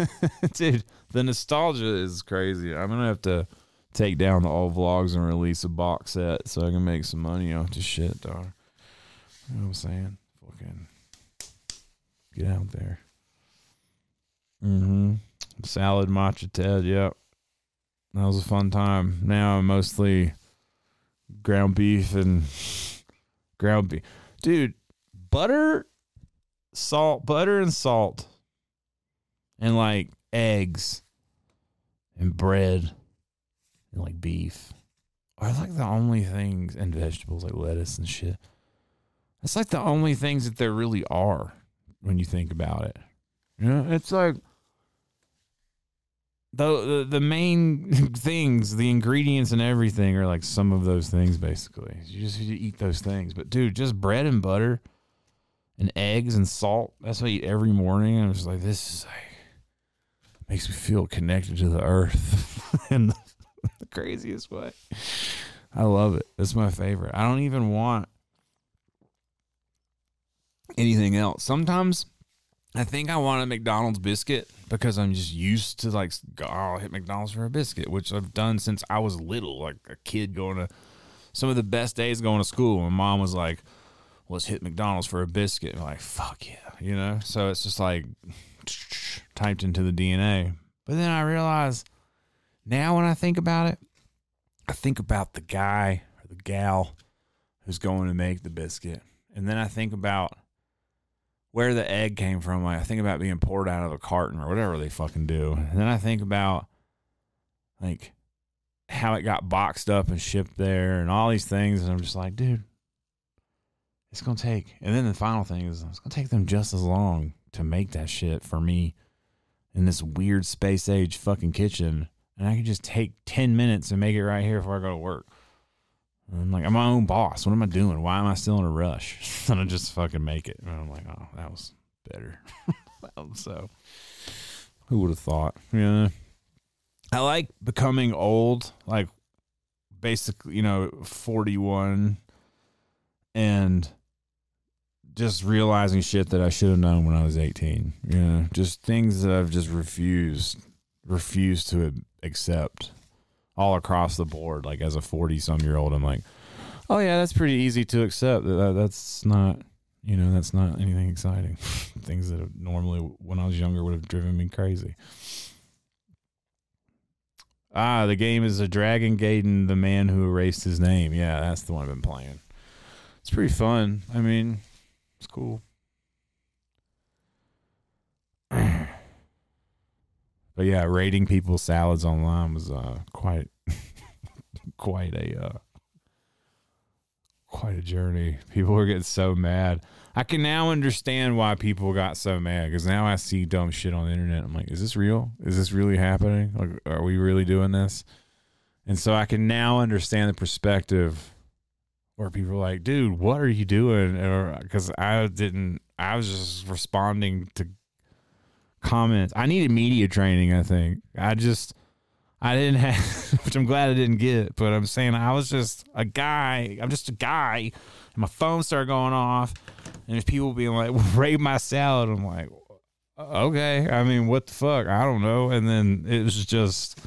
dude. The nostalgia is crazy. I'm gonna have to take down the old vlogs and release a box set so I can make some money off this shit, dog. You know what I'm saying? Fucking get out there. Mm-hmm. Salad matcha Ted, yep. That was a fun time. Now I'm mostly ground beef and ground beef. Dude, butter, salt, butter and salt, and like eggs and bread and like beef are like the only things and vegetables like lettuce and shit. That's like the only things that there really are when you think about it. You know, it's like the, the the main things, the ingredients and everything are like some of those things basically. You just you eat those things. But dude, just bread and butter and eggs and salt. That's what I eat every morning. I'm just like, this is like makes me feel connected to the earth in the, the craziest way. I love it. It's my favorite. I don't even want anything else. Sometimes I think I want a McDonald's biscuit because I'm just used to like oh, I'll hit McDonald's for a biscuit, which I've done since I was little, like a kid going to some of the best days going to school. My mom was like, "Let's hit McDonald's for a biscuit." Like, "Fuck yeah," you know. So it's just like typed into the DNA. But then I realize now when I think about it, I think about the guy or the gal who's going to make the biscuit, and then I think about where the egg came from. Like I think about being poured out of a carton or whatever they fucking do. And then I think about like how it got boxed up and shipped there and all these things. And I'm just like, dude, it's gonna take. And then the final thing is, it's gonna take them just as long to make that shit for me in this weird space age fucking kitchen. And I can just take ten minutes and make it right here before I go to work. I'm like, I'm my own boss. What am I doing? Why am I still in a rush? and I just fucking make it. And I'm like, oh, that was better. so, who would have thought? Yeah. I like becoming old, like basically, you know, 41 and just realizing shit that I should have known when I was 18. You know, just things that I've just refused, refused to accept all across the board. Like as a 40 some year old, I'm like, oh yeah, that's pretty easy to accept. That that's not, you know, that's not anything exciting. Things that normally when I was younger would have driven me crazy. Ah, the game is a Dragon Gaiden, the man who erased his name. Yeah, that's the one I've been playing. It's pretty fun. I mean, it's cool. But yeah, rating people's salads online was uh, quite quite a uh, quite a journey. People were getting so mad. I can now understand why people got so mad because now I see dumb shit on the internet. I'm like, is this real? Is this really happening? Like, are we really doing this? And so I can now understand the perspective where people are like, dude, what are you doing? Or uh, Because I didn't, I was just responding to comments. I needed media training, I think. I just I didn't have which I'm glad I didn't get, but I'm saying I was just a guy. I'm just a guy. And my phone started going off and there's people being like, rate my salad. I'm like, okay. I mean, what the fuck? I don't know. And then it was just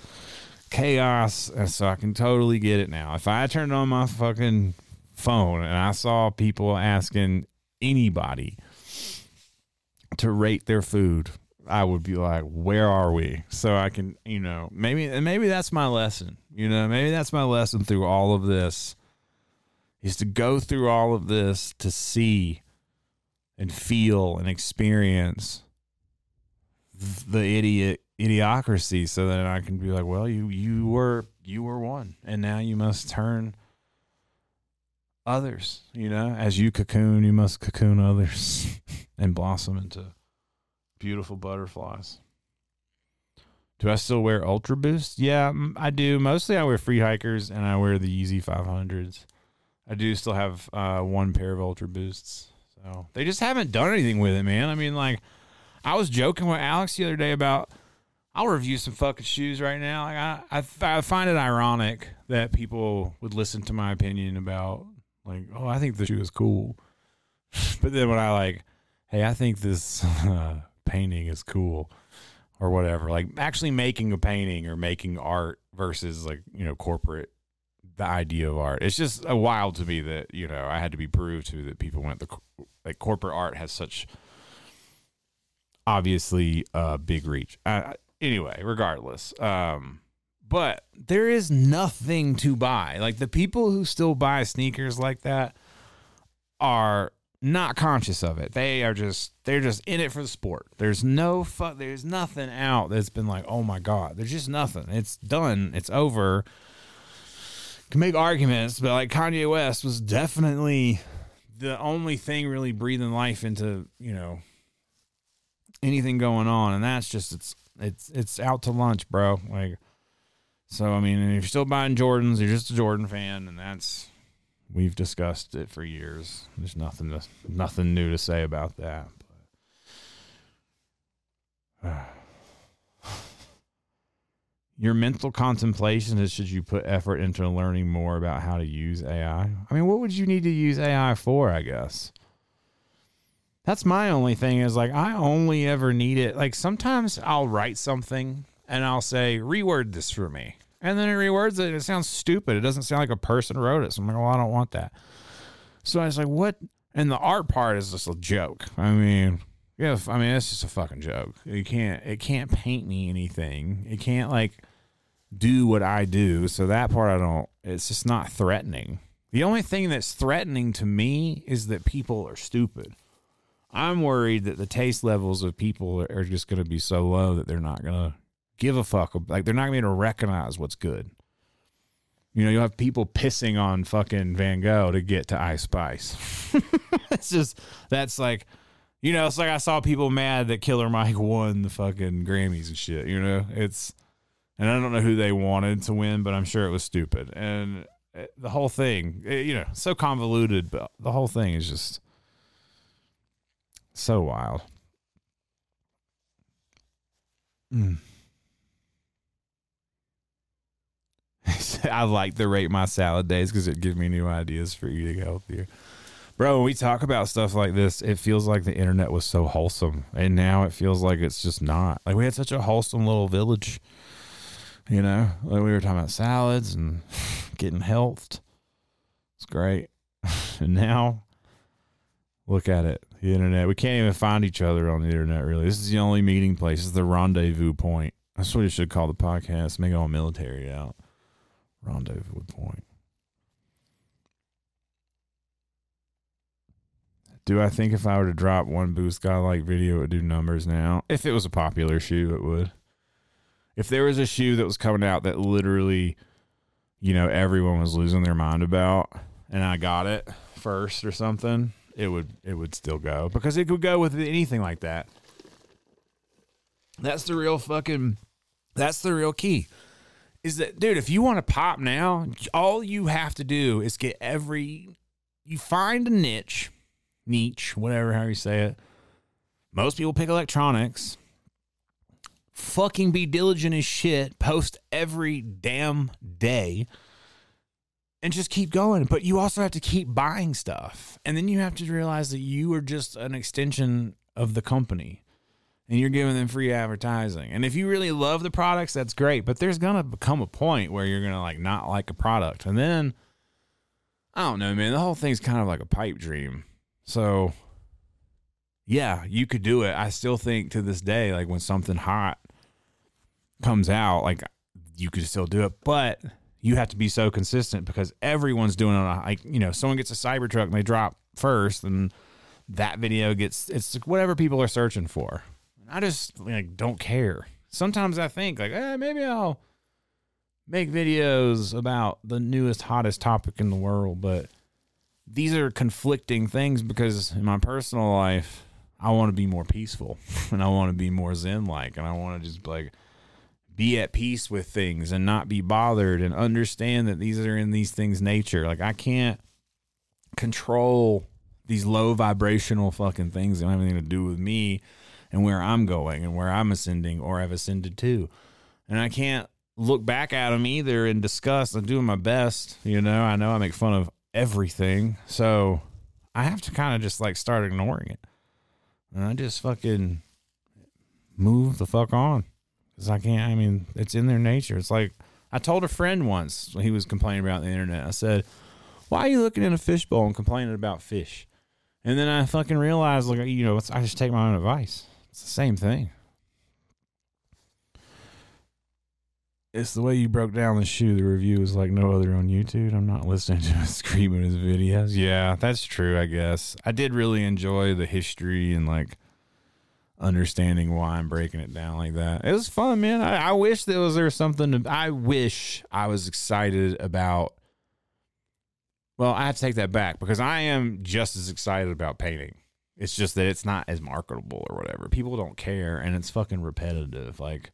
chaos. And so I can totally get it now. If I turned on my fucking phone and I saw people asking anybody to rate their food I would be like, where are we? So I can, you know, maybe, and maybe that's my lesson, you know, maybe that's my lesson through all of this is to go through all of this to see and feel and experience the idiot idiocracy so that I can be like, well, you, you were, you were one and now you must turn others, you know, as you cocoon, you must cocoon others and blossom into beautiful butterflies. Do I still wear Ultra Boost? Yeah, I do. Mostly I wear Free Hikers and I wear the Yeezy 500s. I do still have uh, one pair of Ultra Boosts. So they just haven't done anything with it, man. I mean, like, I was joking with Alex the other day about I'll review some fucking shoes right now. Like I, I, I find it ironic that people would listen to my opinion about Like, oh, I think the shoe is cool. but then when I like, hey, I think this uh, painting is cool or whatever, like actually making a painting or making art versus like, you know, corporate the idea of art. It's just a wild to me that, you know, I had to be proved to that people went the like corporate art has such obviously a big reach. Uh, anyway, regardless, um but there is nothing to buy. Like the people who still buy sneakers like that are not conscious of it. They are just they're just in it for the sport. There's no fu- there's nothing out that's been like, "Oh my god." There's just nothing. It's done. It's over. Can make arguments, but like Kanye West was definitely the only thing really breathing life into, you know, anything going on and that's just it's it's it's out to lunch, bro. Like so, I mean, if you're still buying Jordans, you're just a Jordan fan, and that's we've discussed it for years. There's nothing to nothing new to say about that. But, your mental contemplation is should you put effort into learning more about how to use AI? I mean, what would you need to use AI for? I guess that's my only thing is like I only ever need it. Like sometimes I'll write something and I'll say, reword this for me. And then it rewords it. It sounds stupid. It doesn't sound like a person wrote it. So I'm like, well, I don't want that. So I was like, what? And the art part is just a joke. I mean, yeah, I mean, it's just a fucking joke. You can't, it can't paint me anything. It can't like do what I do. So that part I don't, it's just not threatening. The only thing that's threatening to me is that people are stupid. I'm worried that the taste levels of people are just going to be so low that they're not going to give a fuck. Like they're not gonna be able to recognize what's good. You know, you'll have people pissing on fucking Van Gogh to get to Ice Spice. it's just that's like, you know, it's like I saw people mad that Killer Mike won the fucking Grammys and shit. You know, it's and I don't know who they wanted to win, but I'm sure it was stupid. And eh, the whole thing, eh, you know, so convoluted, but the whole thing is just so wild. Mm. I like to rate my salad days because it gives me new ideas for eating healthier. Bro, when we talk about stuff like this, it feels like the internet was so wholesome. And now it feels like it's just not. Like we had such a wholesome little village. You know, like we were talking about salads and getting healthed. It's great. and now look at it. The internet. We can't even find each other on the internet really. This is the only meeting place. This is the rendezvous point. That's what you should call the podcast. Make all military out. Rendezvous point. Do I think if I were to drop one Boost guy like video, it would do numbers now? If it was a popular shoe, it would. If there was a shoe that was coming out that literally, you know, everyone was losing their mind about, and I got it first or something, it would it would still go because it could go with anything like that. That's the real fucking. That's the real key is that dude if you want to pop now all you have to do is get every you find a niche niche whatever how you say it. Most people pick electronics. Fucking be diligent as shit post every damn day and just keep going. But you also have to keep buying stuff. And then you have to realize that you are just an extension of the company and you're giving them free advertising. And if you really love the products, that's great. But there's gonna become a point where you're gonna like not like a product, and then I don't know, man. The whole thing's kind of like a pipe dream. So yeah, you could do it. I still think to this day, like when something hot comes out, like you could still do it, but you have to be so consistent because everyone's doing it. Like you know, someone gets a Cybertruck and they drop first, and that video gets it's whatever people are searching for. I just like don't care. Sometimes I think like, eh, maybe I'll make videos about the newest hottest topic in the world, but these are conflicting things because in my personal life, I want to be more peaceful and I want to be more zen like and I want to just like be at peace with things and not be bothered and understand that these are in these things nature. Like I can't control these low vibrational fucking things that don't have anything to do with me and where I'm going and where I'm ascending or I've ascended to. And I can't look back at them either in disgust. I'm doing my best. You know, I know I make fun of everything. So I have to kind of just like start ignoring it. And I just fucking move the fuck on. Cause I can't, I mean, it's in their nature. It's like, I told a friend once when he was complaining about the internet, I said, why are you looking in a fishbowl and complaining about fish? And then I fucking realized, like, you know, I just take my own advice. It's the same thing. It's the way you broke down the shoe. The review is like no other on YouTube. I'm not listening to him screaming his videos. Yeah, that's true, I guess. I did really enjoy the history and like understanding why I'm breaking it down like that. It was fun, man. I, I wish there was there something to, I wish I was excited about well, I have to take that back because I am just as excited about painting. It's just that it's not as marketable or whatever. People don't care and it's fucking repetitive. Like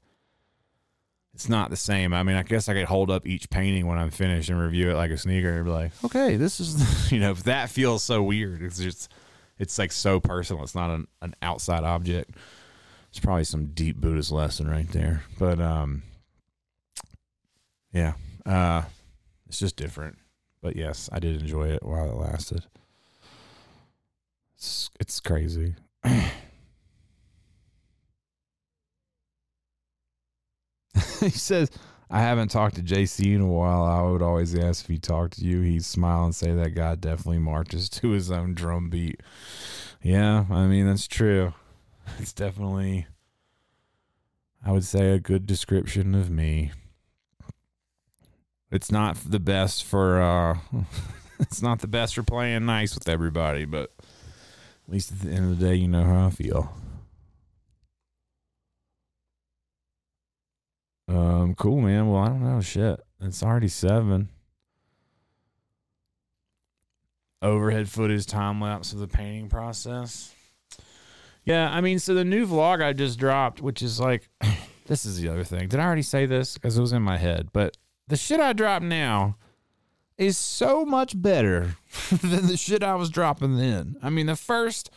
it's not the same. I mean, I guess I could hold up each painting when I'm finished and review it like a sneaker and be like, okay, this is, you know, that feels so weird. It's just, it's like so personal. It's not an, an outside object. It's probably some deep Buddhist lesson right there. But, um, yeah, uh, it's just different. But yes, I did enjoy it while it lasted. It's, it's crazy. he says, I haven't talked to JC in a while. I would always ask if he talked to you. He'd smile and say that guy definitely marches to his own drum beat. Yeah, I mean, that's true. It's definitely, I would say, a good description of me. It's not the best for, uh, it's not the best for playing nice with everybody, but at least at the end of the day, you know how I feel. Um, cool, man. Well, I don't know. Shit. It's already seven. Overhead footage time lapse of the painting process. Yeah, I mean, so the new vlog I just dropped, which is like, this is the other thing. Did I already say this? Because it was in my head. But the shit I dropped now is so much better than the shit I was dropping then. I mean, the first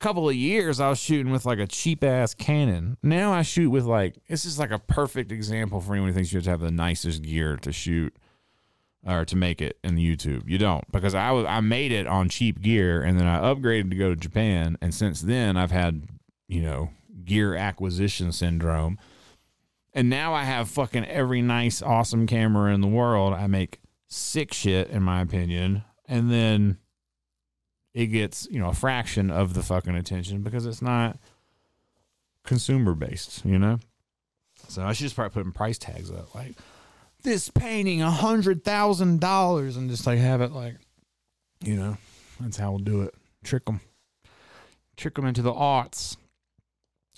couple of years I was shooting with like a cheap ass Canon. Now I shoot with like this is like a perfect example for anyone who thinks you have to have the nicest gear to shoot or to make it in YouTube. You don't because I was I made it on cheap gear and then I upgraded to go to Japan and since then I've had, you know, gear acquisition syndrome. And now I have fucking every nice awesome camera in the world. I make sick shit in my opinion. And then it gets you know a fraction of the fucking attention because it's not consumer based, you know. So I should just start putting price tags up, like this painting a hundred thousand dollars, and just like have it like, you know, that's how we'll do it. Trick them, trick them into the aughts.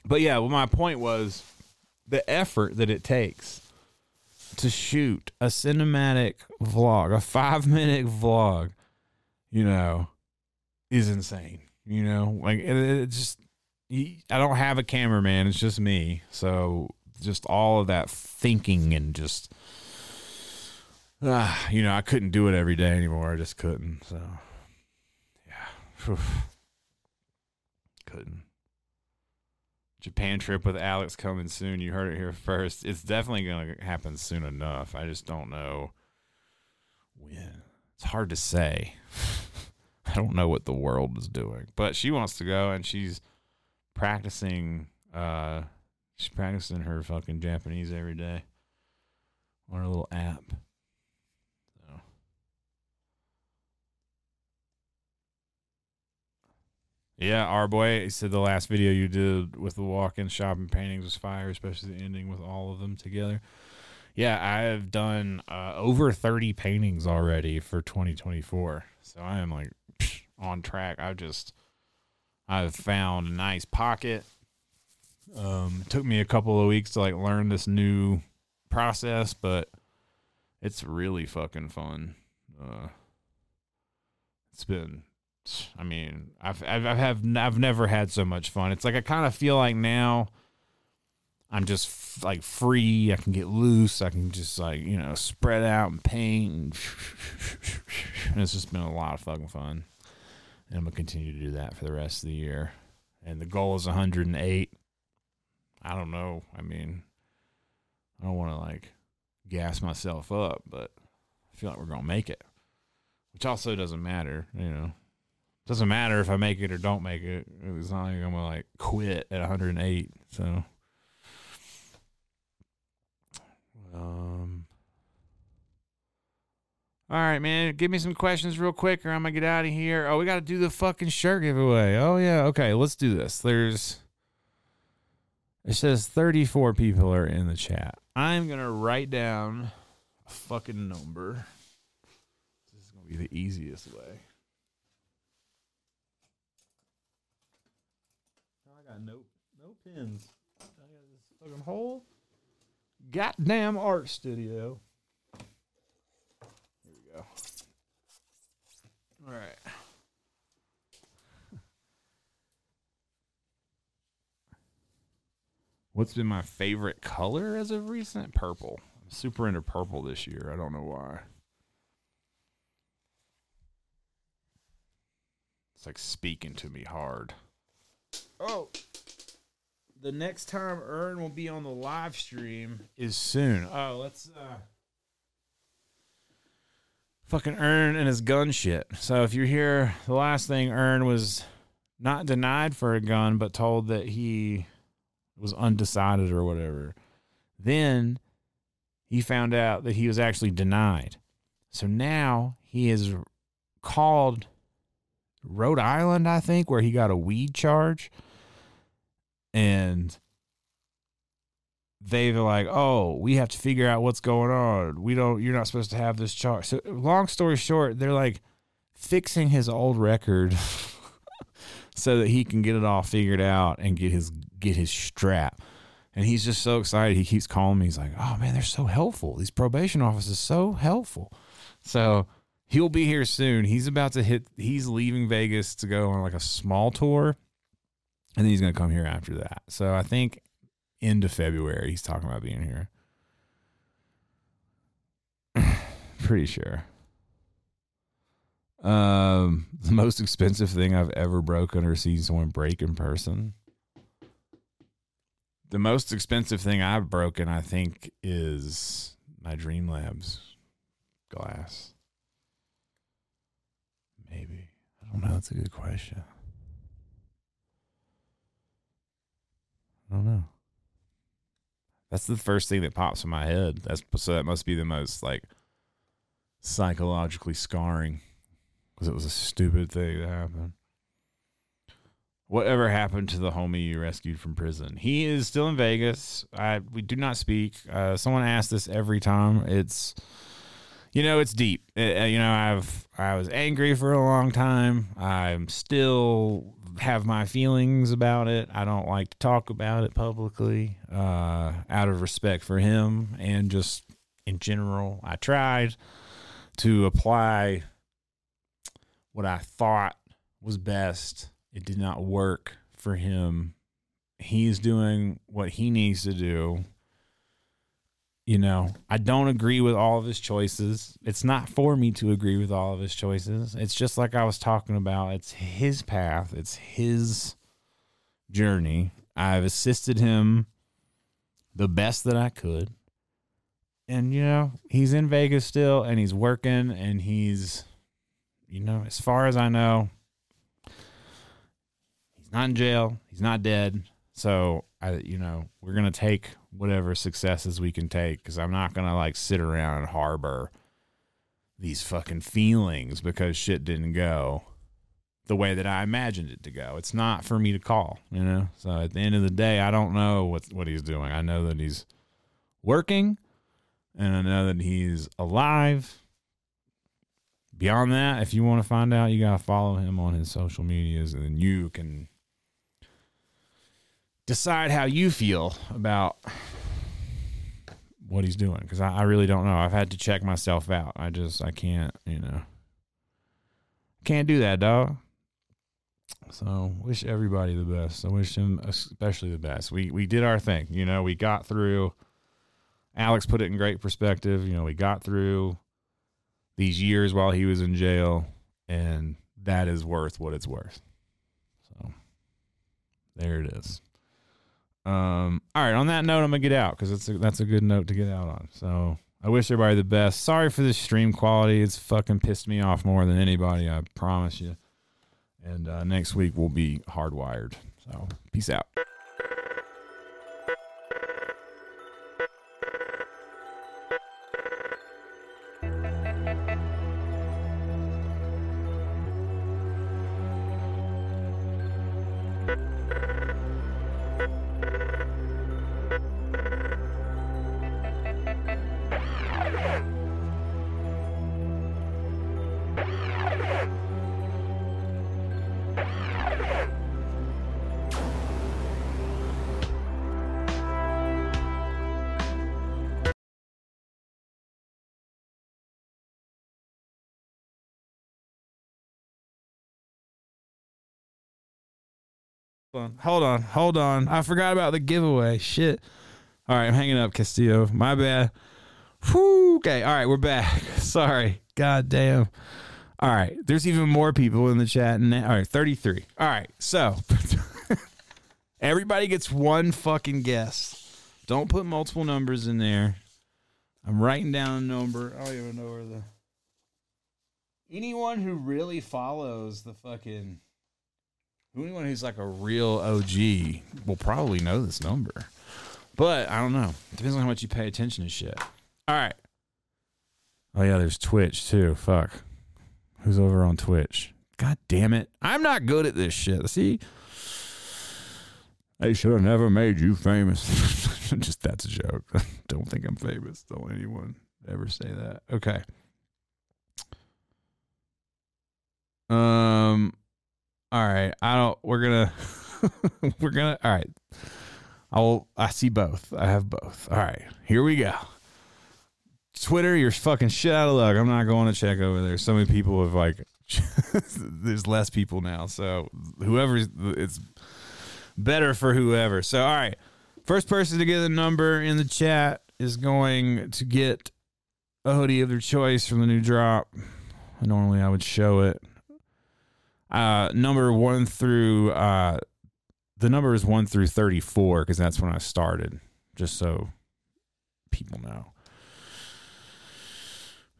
But yeah, well, my point was the effort that it takes to shoot a cinematic vlog, a five minute vlog, you know, is insane. You know, like it, it just I don't have a cameraman. It's just me. So just all of that thinking and just uh, you know, I couldn't do it every day anymore. I just couldn't. So yeah. couldn't. Japan trip with Alex coming soon. You heard it here first. It's definitely going to happen soon enough. I just don't know when. It's hard to say. I don't know what the world is doing, but she wants to go and she's practicing. Uh, she's practicing her fucking Japanese every day on her little app. Yeah, our boy said the last video you did with the walk-in shopping paintings was fire, especially the ending with all of them together. Yeah, I have done uh, over 30 paintings already for 2024. So I am like on track. I've just I've found a nice pocket. Um, it took me a couple of weeks to like learn this new process, but it's really fucking fun. Uh, it's been, I mean, I've I've I've have, I've never had so much fun. It's like I kind of feel like now I'm just f- like free. I can get loose. I can just like you know spread out and paint, and, and it's just been a lot of fucking fun. And I'm gonna continue to do that for the rest of the year. And the goal is 108. I don't know. I mean, I don't want to like gas myself up, but I feel like we're gonna make it. which also doesn't matter. You know, doesn't matter if I make it or don't make it. It's not like I'm gonna like quit at 108. So, um. All right, man. Give me some questions real quick, or I'm gonna get out of here. Oh, we got to do the fucking shirt giveaway. Oh yeah, okay. Let's do this. There's. It says 34 people are in the chat. I'm gonna write down a fucking number. This is gonna be the easiest way. No no pins. I got this fucking whole goddamn art studio. Here we go. All right. What's been my favorite color as of recent? Purple. I'm super into purple this year. I don't know why. It's like speaking to me hard. Oh. The next time Earn will be on the live stream is soon. Oh, let's uh fucking Earn and his gun shit. So if you're here, the last thing Earn was not denied for a gun, but told that he was undecided or whatever. Then he found out that he was actually denied. So now he is called Rhode Island, I think, where he got a weed charge. And they were like, "Oh, we have to figure out what's going on. We don't. You're not supposed to have this charge." So, long story short, they're like fixing his old record so that he can get it all figured out and get his get his strap. And he's just so excited. He keeps calling me. He's like, "Oh man, they're so helpful. These probation officers so helpful." So he'll be here soon. He's about to hit. He's leaving Vegas to go on like a small tour, and then he's gonna come here after that. So I think end of February he's talking about being here. Pretty sure. Um, the most expensive thing I've ever broken or seen someone break in person. The most expensive thing I've broken, I think, is my Dream Labs glass. Maybe. I don't know. That's a good question. I don't know. That's the first thing that pops in my head. That's so that must be the most like psychologically scarring because it was a stupid thing that happened. Whatever happened to the homie you rescued from prison? He is still in Vegas. I we do not speak. Uh, someone asks this every time. It's you know it's deep. Uh, you know I've I was angry for a long time. I'm still have my feelings about it. I don't like to talk about it publicly uh, out of respect for him and just in general. I tried to apply what I thought was best. It did not work for him. He's doing what he needs to do. You know, I don't agree with all of his choices. It's not for me to agree with all of his choices. It's just like I was talking about. It's his path, it's his journey. I've assisted him the best that I could. And, you know, he's in Vegas still and he's working and he's you know, as far as I know, he's not in jail. He's not dead. So I, you know, we're gonna take whatever successes we can take because I'm not gonna like sit around and harbor these fucking feelings because shit didn't go the way that I imagined it to go. It's not for me to call, you know. So at the end of the day, I don't know what what he's doing. I know that he's working, and I know that he's alive beyond that, if you want to find out, you got to follow him on his social medias and then you can decide how you feel about what he's doing because I, I, really don't know. I've had to check myself out. I just, I can't, you know, can't do that, dog. So wish everybody the best. I wish him especially the best. We we did our thing, you know. We got through. Alex put it in great perspective. You know, we got through these years while he was in jail, and that is worth what it's worth. So there it is. Um, all right. On that note, I'm gonna get out because that's a, that's a good note to get out on. So I wish everybody the best. Sorry for the stream quality. It's fucking pissed me off more than anybody. I promise you. And uh, next week we'll be hardwired. So peace out. On, hold on, hold on. I forgot about the giveaway. Shit. All right, I'm hanging up, Castillo. My bad. Whew, okay, all right, we're back. Sorry. God damn. All right, there's even more people in the chat. Now. All right, 33. All right, so everybody gets one fucking guess. Don't put multiple numbers in there. I'm writing down a number. I don't even know where the. Anyone who really follows the fucking anyone who's like a real OG will probably know this number. But I don't know. Depends on how much you pay attention to shit. All right. Oh yeah, there's Twitch too. Fuck. Who's over on Twitch? God damn it. I'm not good at this shit. See? They should have never made you famous. Just that's a joke. don't think I'm famous. Don't anyone ever say that. Okay. Um all right. I don't we're gonna we're gonna all right. I'll I see both. I have both. All right. Here we go. Twitter, you're fucking shit out of luck. I'm not going to check over there. So many people have like there's less people now. So whoever's it's better for whoever. So all right. First person to get a number in the chat is going to get a hoodie of their choice from the new drop. Normally I would show it uh, number one through uh, the number is one through thirty four because that's when I started. Just so people know.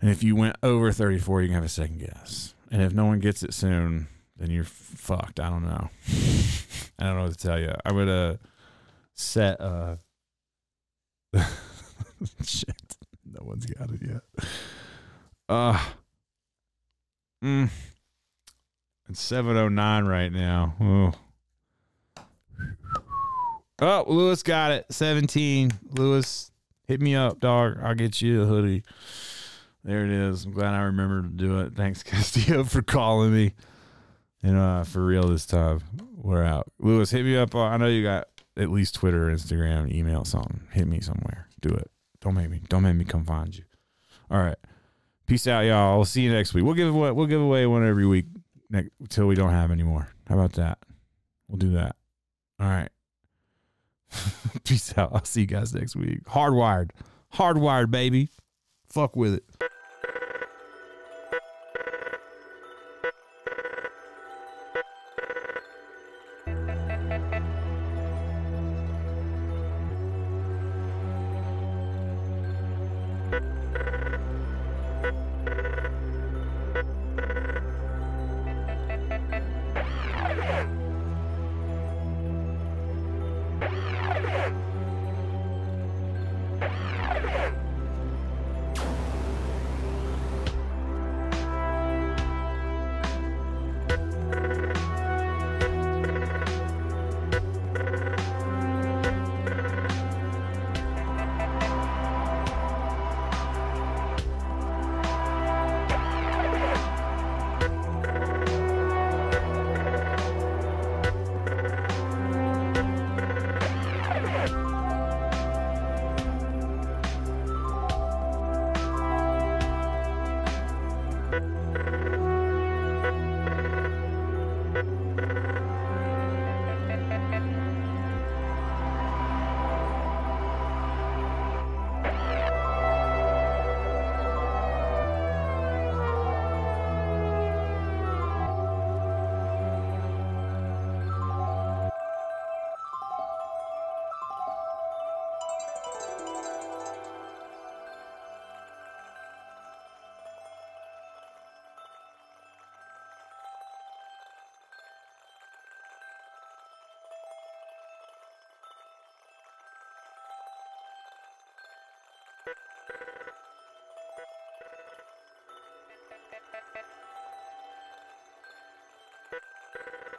And if you went over thirty four, you can have a second guess. And if no one gets it soon, then you're fucked. I don't know. I don't know what to tell you. I would uh set uh shit. No one's got it yet. Uh mm. It's 709 right now. Oh. Oh, Lewis got it. 17. Lewis, hit me up, dog. I'll get you a hoodie. There it is. I'm glad I remembered to do it. Thanks, Castillo, for calling me. And uh, for real this time, we're out. Lewis, hit me up. I know you got at least Twitter, Instagram, email, something. Hit me somewhere. Do it. Don't make me. Don't make me come find you. All right. Peace out, y'all. We'll see you next week. We'll give away. We'll give away one every week next, until we don't have any more. How about that? We'll do that. All right. Peace out. I'll see you guys next week. Hardwired. Hardwired, baby. Fuck with it. Thank you.